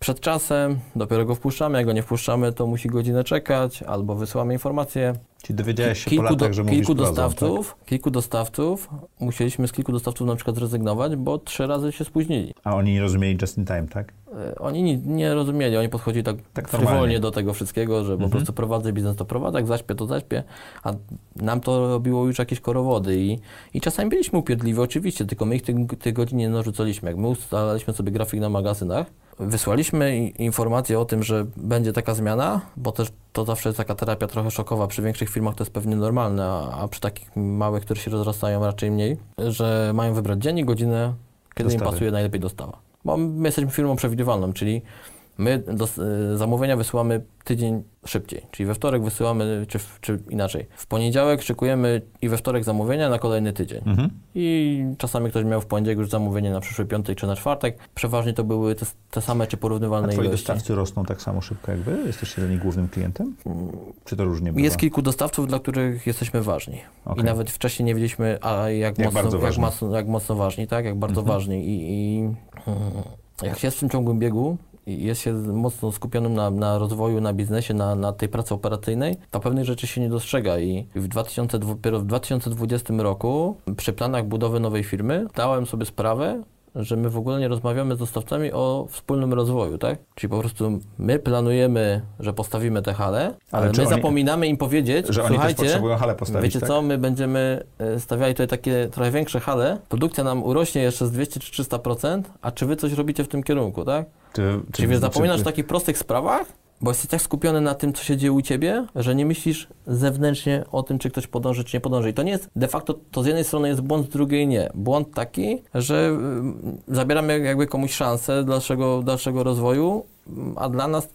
przed czasem, dopiero go wpuszczamy, jak go nie wpuszczamy, to musi godzinę czekać, albo wysyłamy informację. Czyli dowiedziałeś się po Kilku, latach, do, że mówisz kilku dostawców, kilku dostawców, musieliśmy z kilku dostawców na przykład zrezygnować, bo trzy razy się spóźnili. Tak? A oni nie rozumieli just in time, tak? E, Oni nie, nie rozumieli, oni podchodzili tak, Tak frywolnie do tego wszystkiego, że po Mhm. prostu prowadzę biznes, to prowadzę, jak zaśpię, to zaśpię, a nam to robiło już jakieś korowody i, i czasami byliśmy upierdliwi, oczywiście, tylko my ich tych, tych godzin nie narzucaliśmy. Jak my ustalaliśmy sobie grafik na magazynach, wysłaliśmy informację o tym, że będzie taka zmiana, bo też to zawsze jest taka terapia trochę szokowa, przy większych firmach to jest pewnie normalne, a, a przy takich małych, które się rozrastają raczej mniej, że mają wybrać dzień i godzinę, kiedy im Dostawy. pasuje najlepiej dostawa. Bo my jesteśmy firmą przewidywalną, czyli my dos- y, zamówienia wysyłamy tydzień szybciej. Czyli we wtorek wysyłamy, czy, czy inaczej. W poniedziałek szykujemy i we wtorek zamówienia na kolejny tydzień. Mhm. I czasami ktoś miał w poniedziałek już zamówienie na przyszły piątek czy na czwartek. Przeważnie to były te, te same czy A porównywalne twoi ilości. dostawcy rosną tak samo szybko jak wy? Jesteście dla nich głównym klientem? Czy to różnie bywa? Jest kilku dostawców, dla których jesteśmy ważni. Okej. I nawet wcześniej nie wiedzieliśmy, a jak, Jak mocno, jak, ważni. mocno, jak mocno ważni, tak? Jak bardzo Mhm. ważni. I, i mm, jak się jest w tym ciągłym biegu jest się mocno skupionym na, na rozwoju, na biznesie, na, na tej pracy operacyjnej, to pewnych rzeczy się nie dostrzega. I w 2000, dopiero w 2020 roku przy planach budowy nowej firmy dałem sobie sprawę, że my w ogóle nie rozmawiamy z dostawcami o wspólnym rozwoju, tak? Czyli po prostu my planujemy, że postawimy te hale, ale, czy my oni- zapominamy im powiedzieć, Że oni też potrzebują halę postawić, Wiecie tak? co, my będziemy e, stawiali tutaj takie trochę większe hale, produkcja nam urośnie jeszcze z 200 czy 300%, a czy wy coś robicie w tym kierunku, tak? Czy, Czyli wiesz, zapominasz czy- o takich prostych sprawach, bo jesteś tak skupiony na tym, co się dzieje u ciebie, że nie myślisz zewnętrznie o tym, czy ktoś podąży, czy nie podąży. I to nie jest, de facto, to z jednej strony jest błąd, z drugiej nie. Błąd taki, że ym, zabieramy jakby komuś szansę dalszego, dalszego rozwoju, ym, a dla nas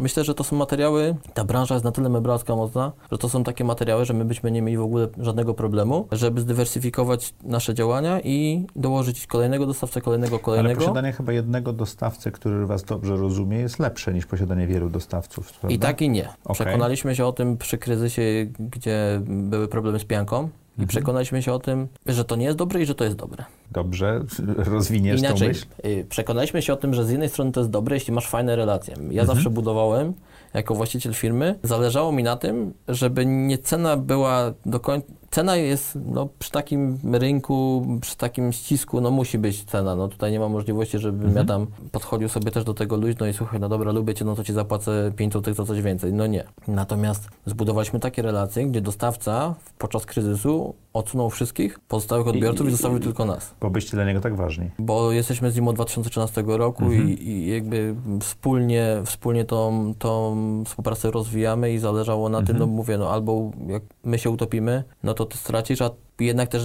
Myślę, że to są materiały, ta branża jest na tyle mebralska mocna, że to są takie materiały, że my byśmy nie mieli w ogóle żadnego problemu, żeby zdywersyfikować nasze działania i dołożyć kolejnego dostawcę, kolejnego, Ale kolejnego. posiadanie chyba jednego dostawcy, który was dobrze rozumie, jest lepsze niż posiadanie wielu dostawców. I prawda? tak i nie. Okej. Przekonaliśmy się o tym przy kryzysie, gdzie były problemy z pianką i Mhm. przekonaliśmy się o tym, że to nie jest dobre i że to jest dobre. Dobrze, rozwiniesz tą Inaczej, myśl? y, przekonaliśmy się o tym, że z jednej strony to jest dobre, jeśli masz fajne relacje. Ja Mhm. zawsze budowałem jako właściciel firmy, zależało mi na tym, żeby nie cena była do końca. Cena jest no, przy takim rynku, przy takim ścisku, no musi być cena. No tutaj nie ma możliwości, żebym Mhm. ja tam podchodził sobie też do tego luźno i słuchaj, no dobra, lubię cię, no to ci zapłacę 5 zł za coś więcej. No nie. Natomiast zbudowaliśmy takie relacje, gdzie dostawca podczas kryzysu odsunął wszystkich pozostałych odbiorców i, i- zostawił i- tylko nas Bo byście dla niego tak ważni. bo jesteśmy z nim od 2013 roku Mhm. i, i jakby wspólnie, wspólnie tą, tą współpracę rozwijamy i zależało na tym, Mhm. no mówię, no albo jak my się utopimy, no to ty stracisz, a jednak też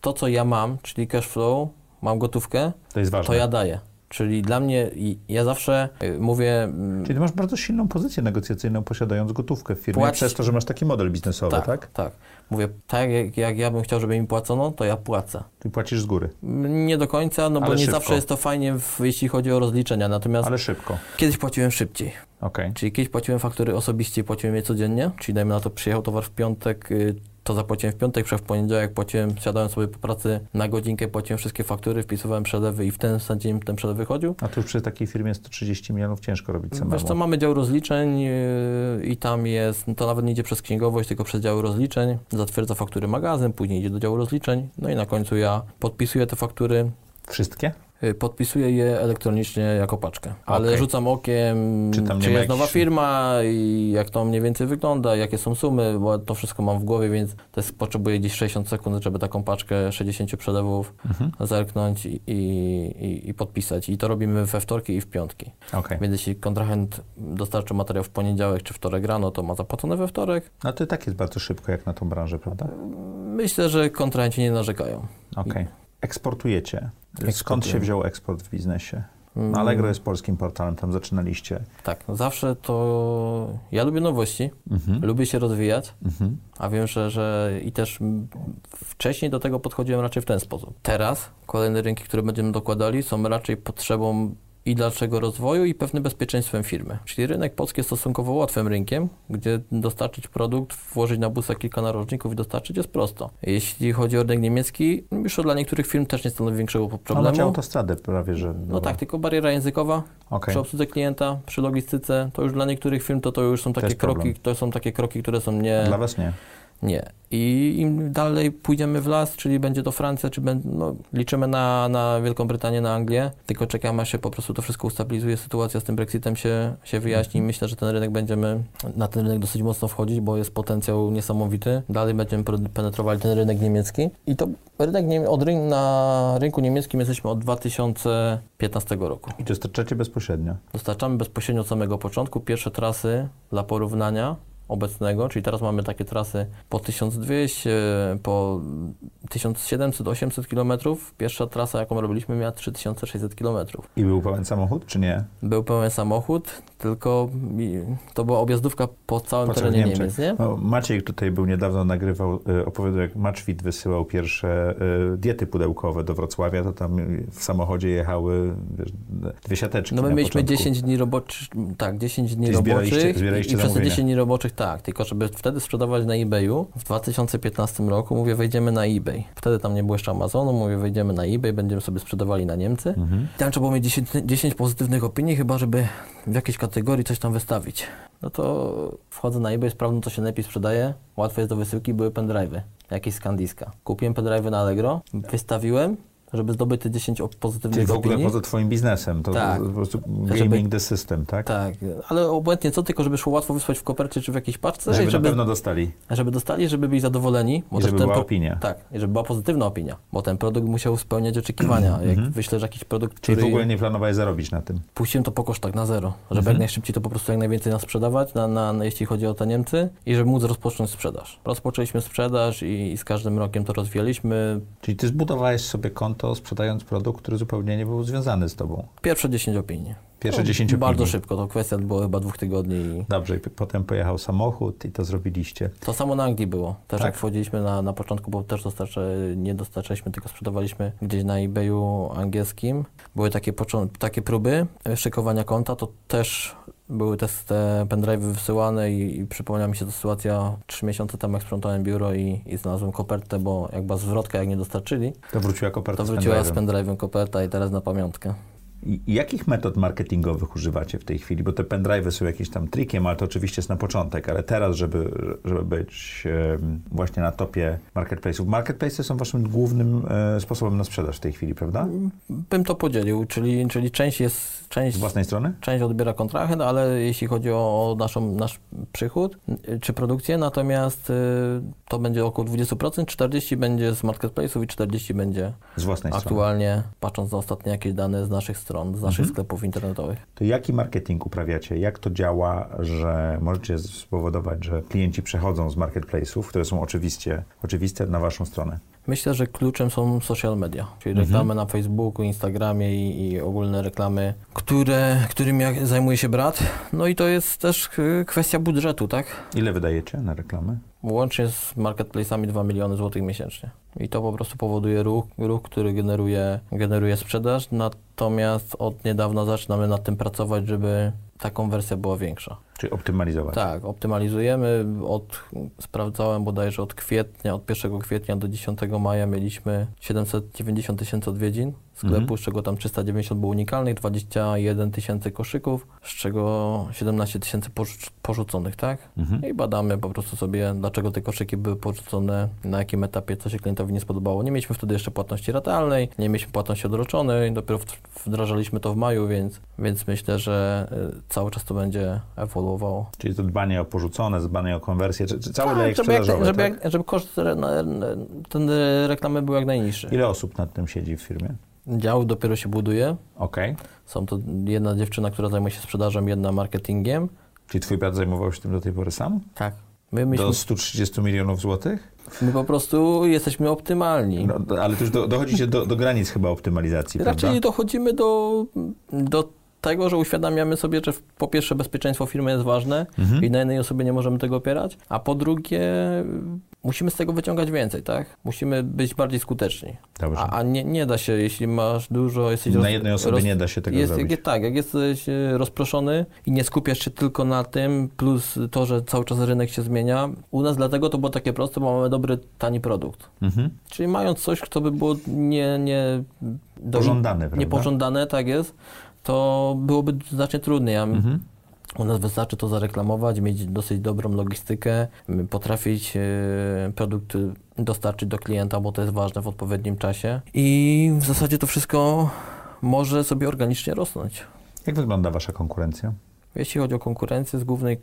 to, co ja mam, czyli cash flow, mam gotówkę, To jest ważne. to ja daję. Czyli dla mnie, ja zawsze y, mówię, mm, Czyli masz bardzo silną pozycję negocjacyjną, posiadając gotówkę w firmie, przez to, że masz taki model biznesowy, tak? tak, tak, Mówię, tak jak, jak ja bym chciał, żeby mi płacono, to ja płacę. Ty płacisz z góry, Nie do końca, no bo Ale nie szybko. zawsze jest to fajnie, w, jeśli chodzi o rozliczenia. Natomiast ale szybko. kiedyś płaciłem szybciej. Okej. Czyli kiedyś płaciłem faktury osobiście płaciłem je codziennie, czyli dajmy na to przyjechał towar w piątek, y, to zapłaciłem w piątek, w poniedziałek płaciłem, siadałem sobie po pracy na godzinkę, płaciłem wszystkie faktury, wpisywałem przelewy i w ten sam dzień ten przelew wychodził. A tu już przy takiej firmie 130 milionów ciężko robić samemu. Wiesz co, mamy dział rozliczeń yy, i tam jest, to nawet nie idzie przez księgowość, tylko przez dział rozliczeń, zatwierdza faktury magazyn, później idzie do działu rozliczeń, no i na końcu ja podpisuję te faktury. Wszystkie? Y, Podpisuję je elektronicznie jako paczkę, ale Okej. rzucam okiem, Czy czy, tam ma jest nowa firma i jak to mniej więcej wygląda, jakie są sumy, bo to wszystko mam w głowie, więc to jest, potrzebuję gdzieś 60 sekund, żeby taką paczkę 60 przelewów Mhm. zerknąć i, i, i podpisać. I to robimy we wtorki i w piątki. Okej. Więc jeśli kontrahent dostarczy materiał w poniedziałek czy wtorek rano, to ma zapłacone we wtorek. No to i tak jest bardzo szybko jak na tą branżę, prawda? Myślę, że kontrahenci nie narzekają. Okej. Eksportujecie. Skąd Eksportujemy. się wziął eksport w biznesie? No, Allegro jest polskim portalem, tam zaczynaliście. Tak, zawsze to... Ja lubię nowości, Mhm. lubię się rozwijać, Mhm. a wiem, że, że i też wcześniej do tego podchodziłem raczej w ten sposób. Teraz kolejne rynki, które będziemy dokładali, są raczej potrzebą i dalszego rozwoju i pewnym bezpieczeństwem firmy. Czyli rynek polski jest stosunkowo łatwym rynkiem, gdzie dostarczyć produkt, włożyć na busa kilka narożników i dostarczyć jest prosto. Jeśli chodzi o rynek niemiecki, już dla niektórych firm też nie stanowi większego No problemu. macie autostradę prawie, że... No tak, tylko bariera językowa Okej. przy obsłudze klienta, przy logistyce, to już dla niektórych firm to, to już są takie kroki, to są takie kroki, które są nie, Dla was nie. Nie. I im dalej pójdziemy w las, czyli będzie to Francja, czy będzie, no, liczymy na, na Wielką Brytanię, na Anglię, tylko czekamy, aż się po prostu to wszystko ustabilizuje, sytuacja z tym Brexitem się, się wyjaśni. Myślę, że ten rynek będziemy, na ten rynek dosyć mocno wchodzić, bo jest potencjał niesamowity. Dalej będziemy penetrowali ten rynek niemiecki. I to rynek, nie, od ryn, na rynku niemieckim jesteśmy od 2015 roku. I dostarczacie bezpośrednio. Dostarczamy bezpośrednio od samego początku pierwsze trasy dla porównania obecnego, czyli teraz mamy takie trasy po 1200, po 1700-800 km. Pierwsza trasa, jaką robiliśmy, miała 3600 km. I był pełen samochód, czy nie? Był pełen samochód, tylko to była objazdówka po całym Po terenie Niemczech. Niemiec, nie? No, Maciej tutaj był niedawno, nagrywał, y, opowiadał jak Maczwit wysyłał pierwsze y, diety pudełkowe do Wrocławia, to tam w samochodzie jechały wiesz, dwie siateczki No my mieliśmy początku. 10 dni roboczych, tak, 10 dni Czyli roboczych zbieraliście i przez te zamówienia. 10 dni roboczych, tak, tylko żeby wtedy sprzedawać na eBayu, w 2015 roku mówię, wejdziemy na eBay. Wtedy tam nie było jeszcze Amazonu, mówię, wejdziemy na eBay, będziemy sobie sprzedawali na Niemcy. Mhm. I tam trzeba było mieć 10, 10 pozytywnych opinii, chyba żeby w jakiejś kategorii coś tam wystawić. No to wchodzę na eBay, sprawdzam, co się najlepiej sprzedaje. Łatwo jest do wysyłki, były pendrive'y, jakieś skandiska. Kupiłem pendrive'y na Allegro, wystawiłem, żeby zdobyć te 10 op- Czyli pozytywnych w ogóle opinii. poza twoim biznesem, to Tak. po prostu Żeby- gaming the system, tak? Tak, ale obłędnie co, tylko żeby szło łatwo wysłać w kopercie czy w jakiejś paczce, Żeby, żeby, na pewno dostali żeby dostali, żeby byli zadowoleni. Bo i żeby ten była opinia. Tak, i żeby była pozytywna opinia, bo ten produkt musiał spełniać oczekiwania. Jak Mhm. wyślesz jakiś produkt, Czyli w ogóle nie planowałeś zarobić na tym. Puściłem to po kosztach na zero, żeby Mhm. jak najszybciej to po prostu jak najwięcej nas sprzedawać, na, na, na, jeśli chodzi o te Niemcy i żeby móc rozpocząć sprzedaż. Rozpoczęliśmy sprzedaż i, i z każdym rokiem to rozwijaliśmy. Czyli ty zbudowałeś sobie konto sprzedając produkt, który zupełnie nie był związany z tobą. Pierwsze 10 opinii. Pierwsze No, 10 Bardzo opinii. szybko, to kwestia była chyba dwóch tygodni i Dobrze, i potem pojechał samochód i to zrobiliście. To samo na Anglii było. Też Tak. jak wchodziliśmy na, na początku, bo też dostarcza, nie dostarczaliśmy, tylko sprzedawaliśmy gdzieś na eBayu angielskim. Były takie, takie próby szykowania konta, to też były te, te pendrive'y wysyłane i, i przypomniała mi się ta sytuacja trzy miesiące temu, jak sprzątałem biuro i, i znalazłem kopertę, bo jak była zwrotka, jak nie dostarczyli, To wróciła koperta to wróciła z pendrive'em. pendrive'em koperta i teraz na pamiątkę. Jakich metod marketingowych używacie w tej chwili? Bo te pendrive'y są jakimś tam trikiem, ale to oczywiście jest na początek, ale teraz, żeby, żeby być właśnie na topie marketplace'ów. Marketplace'y są waszym głównym e, sposobem na sprzedaż w tej chwili, prawda? Bym to podzielił, czyli, czyli część jest, część Z własnej strony? Część odbiera kontrahent, ale jeśli chodzi o naszą, nasz przychód czy produkcję, natomiast y, to będzie około 20%, 40% będzie z marketplace'ów i 40% będzie Z własnej strony. aktualnie, patrząc na ostatnie jakieś dane z naszych stron, z naszych Mhm. sklepów internetowych. To jaki marketing uprawiacie? Jak to działa, że możecie spowodować, że klienci przechodzą z marketplace'ów, które są oczywiście oczywiste, na waszą stronę? Myślę, że kluczem są social media, czyli Mhm. reklamy na Facebooku, Instagramie i, i ogólne reklamy, które, którymi zajmuje się brat. No i to jest też y, kwestia budżetu, tak? Ile wydajecie na reklamy? Łącznie z marketplace'ami 2 miliony złotych miesięcznie. I to po prostu powoduje ruch, ruch który generuje, generuje sprzedaż, natomiast od niedawna zaczynamy nad tym pracować, żeby ta konwersja była większa. Czyli optymalizować. Tak, optymalizujemy. Od, sprawdzałem bodajże od kwietnia, od 1 kwietnia do 10 maja mieliśmy 790 tysięcy odwiedzin sklepu, Mhm. z czego tam 390 było unikalnych, 21 tysięcy koszyków, z czego 17 tysięcy porzu- porzuconych, tak? Mhm. I badamy po prostu sobie, dlaczego te koszyki były porzucone, na jakim etapie, co się klientowi nie spodobało. Nie mieliśmy wtedy jeszcze płatności ratalnej, nie mieliśmy płatności odroczonej, dopiero wdrażaliśmy to w maju, więc, więc myślę, że y, cały czas to będzie ewoluowało. Czyli to dbanie o porzucone, dbanie o konwersję, czy, czy cały Tak, lejek żeby, jak, żeby, tak? jak, żeby koszt ten e, reklamy był jak najniższy. Ile osób nad tym siedzi w firmie? Dział dopiero się buduje. Okej. Są to jedna dziewczyna, która zajmuje się sprzedażą, jedna marketingiem. Czyli twój brat zajmował się tym do tej pory sam? Tak. My, myśmy, Do 130 milionów złotych? my po prostu jesteśmy optymalni. No, ale to już do, dochodzicie do, do granic chyba optymalizacji, Raczej prawda? dochodzimy do, do tego, że uświadamiamy sobie, że po pierwsze bezpieczeństwo firmy jest ważne Mhm. i na jednej osobie nie możemy tego opierać, a po drugie musimy z tego wyciągać więcej, tak? Musimy być bardziej skuteczni. Dobrze. A, a nie, nie da się, jeśli masz dużo, jesteś Na roz- jednej osobie roz- nie da się tego jest, zrobić. jak- tak, jak jesteś e, rozproszony i nie skupiasz się tylko na tym, plus to, że cały czas rynek się zmienia. U nas dlatego to było takie proste, bo mamy dobry, tani produkt. Mhm. Czyli mając coś, co by było nie... nie do- Pożądane, prawda? Niepożądane, tak jest, to byłoby znacznie trudniej. A Mhm. u nas wystarczy to zareklamować, mieć dosyć dobrą logistykę, potrafić e, produkt e, dostarczyć do klienta, bo to jest ważne w odpowiednim czasie. I w zasadzie to wszystko może sobie organicznie rosnąć. Jak wygląda wasza konkurencja? Jeśli chodzi o konkurencję z głównej,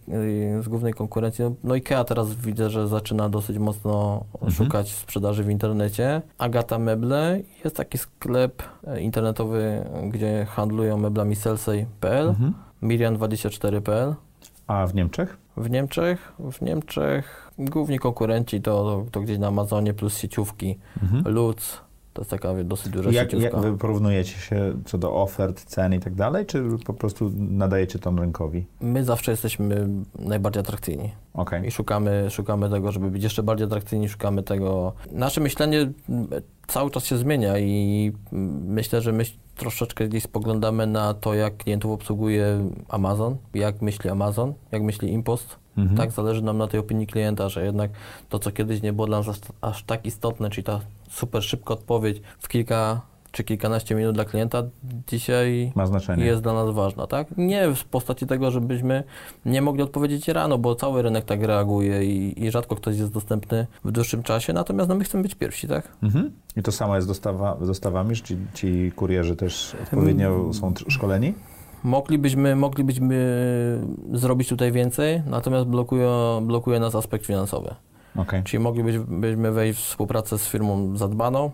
y, z głównej konkurencji, no, no IKEA teraz widzę, że zaczyna dosyć mocno Mhm. szukać sprzedaży w internecie. Agata Meble jest taki sklep e, internetowy, gdzie handlują meblami Selsey.pl, Mhm. Miriam24.pl. A w Niemczech? W Niemczech, w Niemczech główni konkurenci to, to, to gdzieś na Amazonie plus sieciówki. Mhm. Lutz, to jest taka dosyć duża Jak, sieciówka. jak wy porównujecie się co do ofert, cen i tak dalej, czy po prostu nadajecie ton rynkowi? My zawsze jesteśmy najbardziej atrakcyjni. Okej. I szukamy, szukamy tego, żeby być jeszcze bardziej atrakcyjni, szukamy tego. Nasze myślenie m, cały czas się zmienia i m, myślę, że my troszeczkę gdzieś spoglądamy na to, jak klientów obsługuje Amazon, jak myśli Amazon, jak myśli Impost. Mhm. Tak, zależy nam na tej opinii klienta, że jednak to, co kiedyś nie było dla nas aż, aż tak istotne, czyli ta super szybka odpowiedź w kilka czy kilkanaście minut dla klienta, dzisiaj Ma znaczenie. jest dla nas ważna, tak? Nie w postaci tego, żebyśmy nie mogli odpowiedzieć rano, bo cały rynek tak reaguje i, i rzadko ktoś jest dostępny w dłuższym czasie, natomiast no, my chcemy być pierwsi, tak? Mhm. I to samo jest dostawa, z dostawami, że ci, ci kurierzy też odpowiednio są tr- szkoleni? Moglibyśmy, moglibyśmy zrobić tutaj więcej, natomiast blokuje, blokuje nas aspekt finansowy. Okej. Czyli moglibyśmy wejść w współpracę z firmą zadbaną,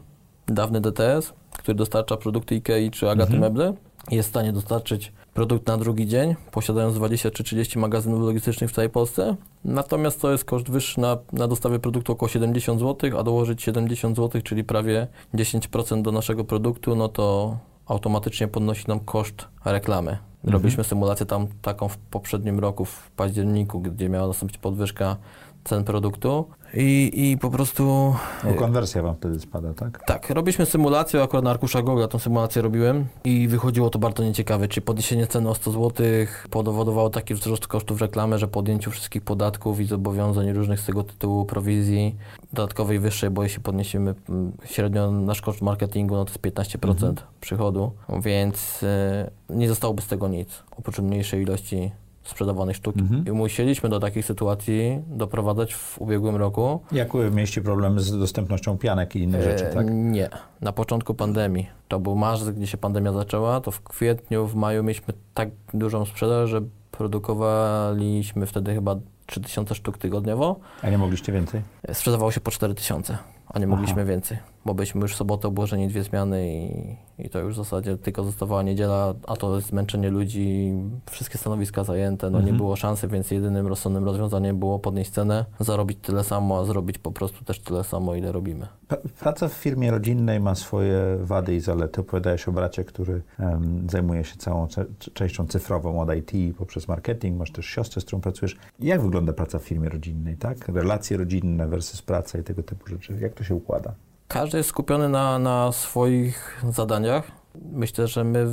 dawny DTS, który dostarcza produkty IKEA czy Agaty Mhm. Meble. Jest w stanie dostarczyć produkt na drugi dzień, posiadając 20 czy 30 magazynów logistycznych w całej Polsce. Natomiast to jest koszt wyższy na, na dostawę produktu około 70 zł, a dołożyć 70 zł, czyli prawie 10% do naszego produktu, no to automatycznie podnosi nam koszt reklamy. Robiliśmy symulację tam taką w poprzednim roku, w październiku, gdzie miała nastąpić podwyżka cen produktu i, i po prostu... Bo konwersja wam wtedy spada, tak? Tak, robiliśmy symulację, akurat na arkusza Google tą symulację robiłem i wychodziło to bardzo nieciekawe, czyli podniesienie ceny o 100 zł powodowało taki wzrost kosztów reklamy, że po odjęciu wszystkich podatków i zobowiązań różnych z tego tytułu prowizji dodatkowej wyższej, bo jeśli podniesiemy mm, średnio nasz koszt marketingu, no to jest 15% przychodu, więc e, nie zostałoby z tego nic, oprócz mniejszej ilości sprzedawanych sztuk. Mhm. I musieliśmy do takich sytuacji doprowadzać w ubiegłym roku, Jak mieliście problemy z dostępnością pianek i innych rzeczy, E, tak? Nie. Na początku pandemii. To był marzec, gdzie się pandemia zaczęła, to w kwietniu, w maju mieliśmy tak dużą sprzedaż, że produkowaliśmy wtedy chyba 3000 sztuk tygodniowo. A nie mogliście więcej? E, Sprzedawało się po 4000, a nie mogliśmy Aha. więcej, bo byliśmy już w sobotę obłożeni dwie zmiany i, i to już w zasadzie tylko zostawała niedziela, a to zmęczenie ludzi, wszystkie stanowiska zajęte, no nie Mhm. było szansy, więc jedynym rozsądnym rozwiązaniem było podnieść cenę, zarobić tyle samo, a zrobić po prostu też tyle samo, ile robimy. Pra- Praca w firmie rodzinnej ma swoje wady i zalety. Opowiadałeś o bracie, który em, zajmuje się całą częścią cyfrową od IT poprzez marketing. Masz też siostrę, z którą pracujesz. Jak wygląda praca w firmie rodzinnej, tak? Relacje rodzinne versus praca i tego typu rzeczy. Jak to się układa? Każdy jest skupiony na, na swoich zadaniach. Myślę, że my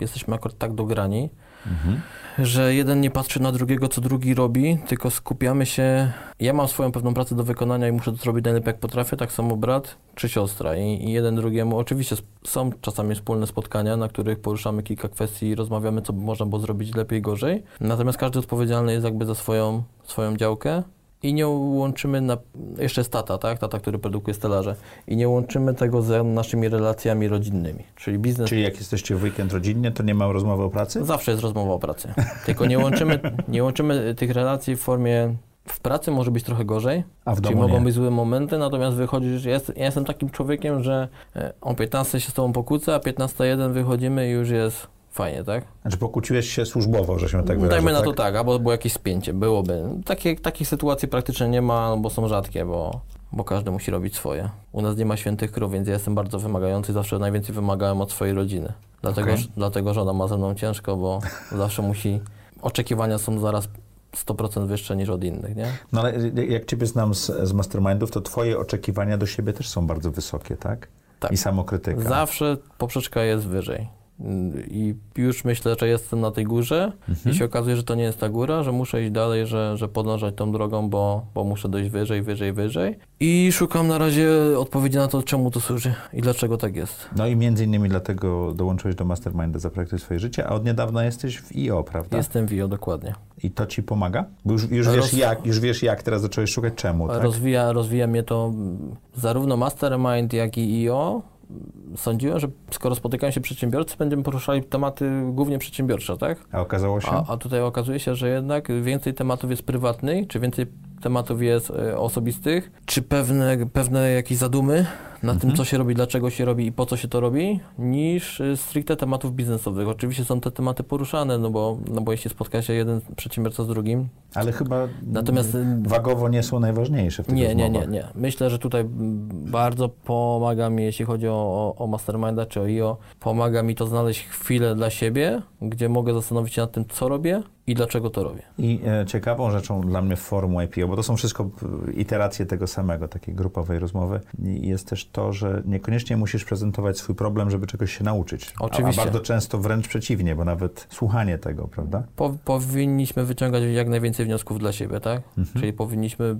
jesteśmy akurat tak dograni, że jeden nie patrzy na drugiego, co drugi robi, tylko skupiamy się. Ja mam swoją pewną pracę do wykonania i muszę to zrobić najlepiej jak potrafię, tak samo brat czy siostra. I, i jeden drugiemu, oczywiście są czasami wspólne spotkania, na których poruszamy kilka kwestii i rozmawiamy, co można było zrobić lepiej, gorzej. Natomiast każdy odpowiedzialny jest jakby za swoją, swoją działkę. I nie łączymy, na, jeszcze jest tata, tak? Tata, który produkuje stelaże. I nie łączymy tego z naszymi relacjami rodzinnymi. Czyli biznes Czyli jak jesteście w weekend rodzinnie, to nie ma rozmowy o pracy? Zawsze jest rozmowa o pracy. Tylko nie łączymy, nie łączymy tych relacji w formie. W pracy może być trochę gorzej, A w czyli mogą nie. być złe momenty, natomiast wychodzisz. Ja, jest, ja jestem takim człowiekiem, że e, o 15 się z tobą pokłócę, a 15.1 wychodzimy i już jest fajnie, tak? Znaczy pokłóciłeś się służbowo, że się tak wyrażę, Dajmy na tak? to tak, albo było jakieś spięcie, byłoby. Takie, takich sytuacji praktycznie nie ma, bo są rzadkie, bo, bo każdy musi robić swoje. U nas nie ma świętych krów, więc ja jestem bardzo wymagający, zawsze najwięcej wymagałem od swojej rodziny. Dlatego, Okej. dlatego żona ma ze mną ciężko, bo zawsze musi. Oczekiwania są zaraz 100% wyższe niż od innych, nie? No ale jak Ciebie znam z, z mastermindów, to Twoje oczekiwania do siebie też są bardzo wysokie, tak? Tak. I samokrytyka. Zawsze poprzeczka jest wyżej. I już myślę, że jestem na tej górze i się okazuje, że to nie jest ta góra, że muszę iść dalej, że, że podążać tą drogą, bo, bo muszę dojść wyżej, wyżej, wyżej. I szukam na razie odpowiedzi na to, czemu to służy i dlaczego tak jest. No i między innymi dlatego dołączyłeś do Masterminda Zaprojektuj swoje życie, a od niedawna jesteś w IO, prawda? Jestem WIO dokładnie. I to Ci pomaga? Bo już, już, Roz- wiesz jak, już wiesz jak, teraz zacząłeś szukać czemu, tak? Rozwija, rozwija mnie to zarówno Mastermind, jak i IO. Sądziłem, że skoro spotykają się przedsiębiorcy, będziemy poruszali tematy głównie przedsiębiorcze, tak? A okazało się? A, a tutaj okazuje się, że jednak więcej tematów jest prywatnych, czy więcej tematów jest e, osobistych, czy pewne, pewne jakieś zadumy na tym, co się robi, dlaczego się robi i po co się to robi, niż e, stricte tematów biznesowych. Oczywiście są te tematy poruszane, no bo, no bo jeśli spotka się jeden przedsiębiorca z drugim, Ale chyba Natomiast, mm, wagowo nie są najważniejsze w tych nie, nie, rozmowach. nie, nie. Myślę, że tutaj bardzo pomaga mi, jeśli chodzi o, o, Masterminda czy o IO, pomaga mi to znaleźć chwilę dla siebie, gdzie mogę zastanowić się nad tym, co robię i dlaczego to robię. I e, ciekawą rzeczą dla mnie w forum IPO, bo to są wszystko e, iteracje tego samego, takiej grupowej rozmowy, jest też to, że niekoniecznie musisz prezentować swój problem, żeby czegoś się nauczyć. Oczywiście. a bardzo często wręcz przeciwnie, bo nawet słuchanie tego, prawda? Po, powinniśmy wyciągać jak najwięcej wniosków dla siebie, tak? Czyli powinniśmy.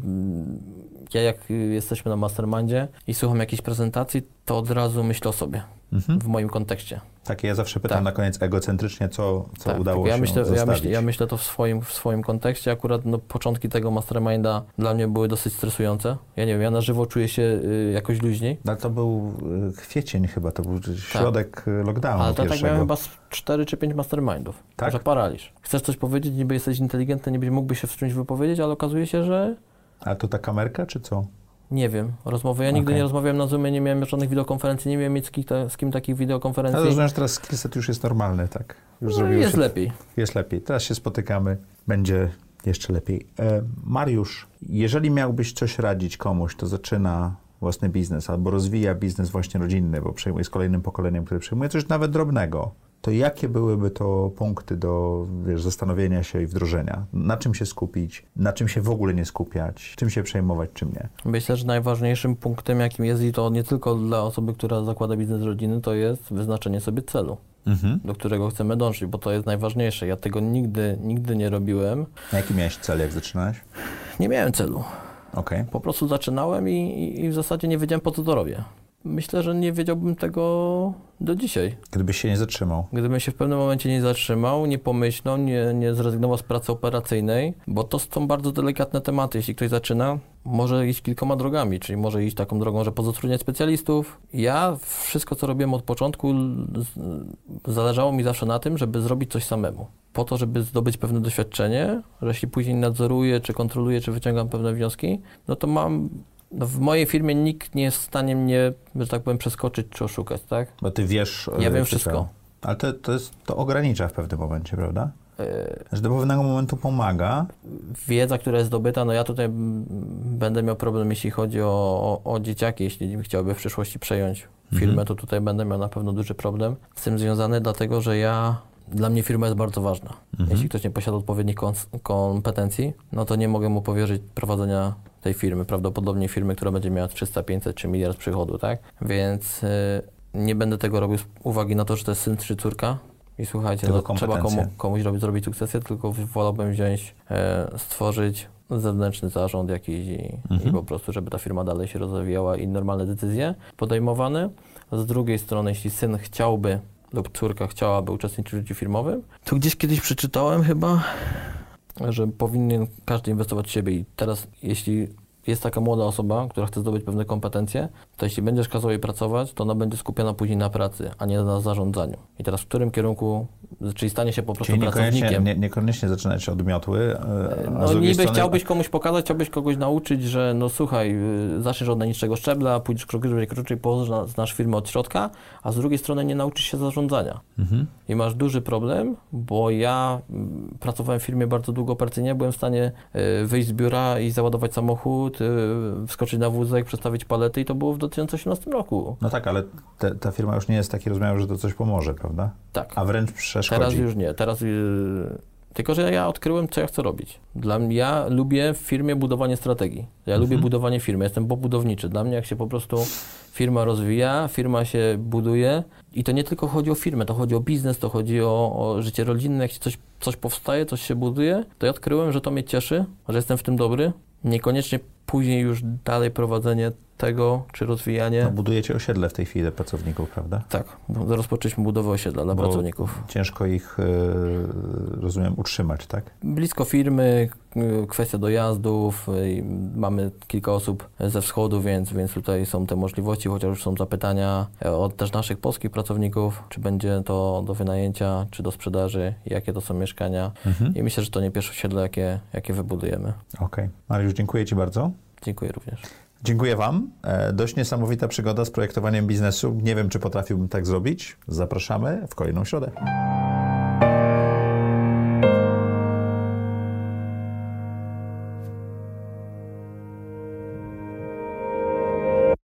Ja, jak y, jesteśmy na mastermindzie i słucham jakiejś prezentacji, to od razu myślę o sobie Mhm. w moim kontekście. Takie ja zawsze pytam Tak. na koniec egocentrycznie, co, co Tak, udało tylko ja się myślę, ja, zostawić. myślę, ja myślę to w swoim, w swoim kontekście. Akurat no, początki tego masterminda dla mnie były dosyć stresujące. Ja nie wiem, ja na żywo czuję się y, jakoś luźniej. No, to był e, kwiecień chyba, to był środek e, lockdownu Ale to tak pierwszego. miałem chyba z 4 czy 5 mastermindów. Tak? Że paraliż. Chcesz coś powiedzieć, niby jesteś inteligentny, niby mógłbyś się w czymś wypowiedzieć, ale okazuje się, że A to ta kamerka, czy co? Nie wiem, rozmowy. Ja nigdy Okej. nie rozmawiałem na Zoomie, nie miałem żadnych wideokonferencji, nie miałem mieć z kim, takich Ale wideokonferencji. rozumiem, że teraz skillset już jest normalny, tak? Już No, jest się lepiej. Jest lepiej. Teraz się spotykamy, będzie jeszcze lepiej. E, Mariusz, jeżeli miałbyś coś radzić komuś, to zaczyna własny biznes albo rozwija biznes właśnie rodzinny, bo przejmuje z kolejnym pokoleniem, które przejmuje coś nawet drobnego, to jakie byłyby to punkty do wiesz, zastanowienia się i wdrożenia? Na czym się skupić? Na czym się w ogóle nie skupiać? Czym się przejmować, czym nie? Myślę, że najważniejszym punktem, jakim jest i to nie tylko dla osoby, która zakłada biznes rodziny, to jest wyznaczenie sobie celu, Mhm. do którego chcemy dążyć, bo to jest najważniejsze. Ja tego nigdy, nigdy nie robiłem. A jaki miałeś cel, jak zaczynałeś? Nie miałem celu. Okej. Po prostu zaczynałem i, i w zasadzie nie wiedziałem, po co to robię. Myślę, że nie wiedziałbym tego do dzisiaj. Gdybyś się nie zatrzymał. Gdybym się w pewnym momencie nie zatrzymał, nie pomyślał, nie, nie zrezygnował z pracy operacyjnej, bo to są bardzo delikatne tematy. Jeśli ktoś zaczyna, może iść kilkoma drogami, czyli może iść taką drogą, że pozatrudniać specjalistów. Ja wszystko, co robiłem od początku, zależało mi zawsze na tym, żeby zrobić coś samemu. Po to, żeby zdobyć pewne doświadczenie, że jeśli później nadzoruję, czy kontroluję, czy wyciągam pewne wnioski, no to mam. No w mojej firmie nikt nie jest w stanie mnie, że tak powiem, przeskoczyć czy oszukać, tak? Bo ty wiesz... Ja e, wiem wszystko. co. Ale to, to, jest, to ogranicza w pewnym momencie, prawda? E, Że do pewnego momentu pomaga, wiedza, która jest zdobyta, no ja tutaj będę miał problem, jeśli chodzi o, o, o dzieciaki, jeśli chciałby w przyszłości przejąć firmę, Mhm. to tutaj będę miał na pewno duży problem z tym związany, dlatego że ja, dla mnie firma jest bardzo ważna. Mhm. Jeśli ktoś nie posiada odpowiednich kompetencji, no to nie mogę mu powierzyć prowadzenia tej firmy, prawdopodobnie firmy, która będzie miała 300, 500 czy miliard przychodu, tak? Więc y, nie będę tego robił z uwagi na to, że to jest syn czy córka, i słuchajcie, no, trzeba komu, komuś robić, zrobić sukcesję, tylko wolałbym wziąć, e, stworzyć zewnętrzny zarząd jakiś i, Mhm. i po prostu, żeby ta firma dalej się rozwijała i normalne decyzje podejmowane. Z drugiej strony, jeśli syn chciałby lub córka chciałaby uczestniczyć w życiu firmowym, to gdzieś kiedyś przeczytałem chyba, że powinien każdy inwestować w siebie i teraz jeśli jest taka młoda osoba, która chce zdobyć pewne kompetencje, to jeśli będziesz kazał jej pracować, to ona będzie skupiona później na pracy, a nie na zarządzaniu. I teraz w którym kierunku, czyli stanie się po prostu Czyli niekoniecznie, pracownikiem. nie, niekoniecznie zaczynać od miotły, e, No niby strony... chciałbyś komuś pokazać, chciałbyś kogoś nauczyć, że no słuchaj, y, zaczniesz od najniższego szczebla, pójdziesz krok wyżej, krok wyżej, pozna- znasz firmę od środka, a z drugiej strony nie nauczysz się zarządzania. Mhm. I masz duży problem, bo ja mm, pracowałem w firmie bardzo długo operacyjnie, byłem w stanie y, wyjść z biura i załadować samochód, y, wskoczyć na wózek, przestawić palety i to było w 2018 roku. No tak, ale te, ta firma już nie jest taki rozmiar, że to coś pomoże, prawda? Tak. A wręcz przeszkodzi. Teraz już nie. Teraz. Yy, tylko, że ja odkryłem, co ja chcę robić. Dla mnie, ja lubię w firmie budowanie strategii. Ja lubię budowanie firmy. Jestem pobudowniczy. Dla mnie, jak się po prostu firma rozwija, firma się buduje i to nie tylko chodzi o firmę, to chodzi o biznes, to chodzi o, o życie rodzinne. Jak się coś, coś powstaje, coś się buduje, to ja odkryłem, że to mnie cieszy, że jestem w tym dobry. Niekoniecznie później już dalej prowadzenie tego, czy rozwijanie. No, budujecie osiedle w tej chwili dla pracowników, prawda? Tak, rozpoczęliśmy budowę osiedla dla Bo pracowników. Ciężko ich, e, rozumiem, utrzymać, tak? Blisko firmy, y, kwestia dojazdów, y, mamy kilka osób ze wschodu, więc, więc tutaj są te możliwości, chociaż już są zapytania e, od też naszych polskich pracowników, czy będzie to do wynajęcia, czy do sprzedaży, jakie to są mieszkania. Mhm. I myślę, że to nie pierwsze osiedle, jakie, jakie wybudujemy. Okej. Mariusz, dziękuję Ci bardzo. Dziękuję również. Dziękuję Wam. E, Dość niesamowita przygoda z projektowaniem biznesu. Nie wiem, czy potrafiłbym tak zrobić. Zapraszamy w kolejną środę.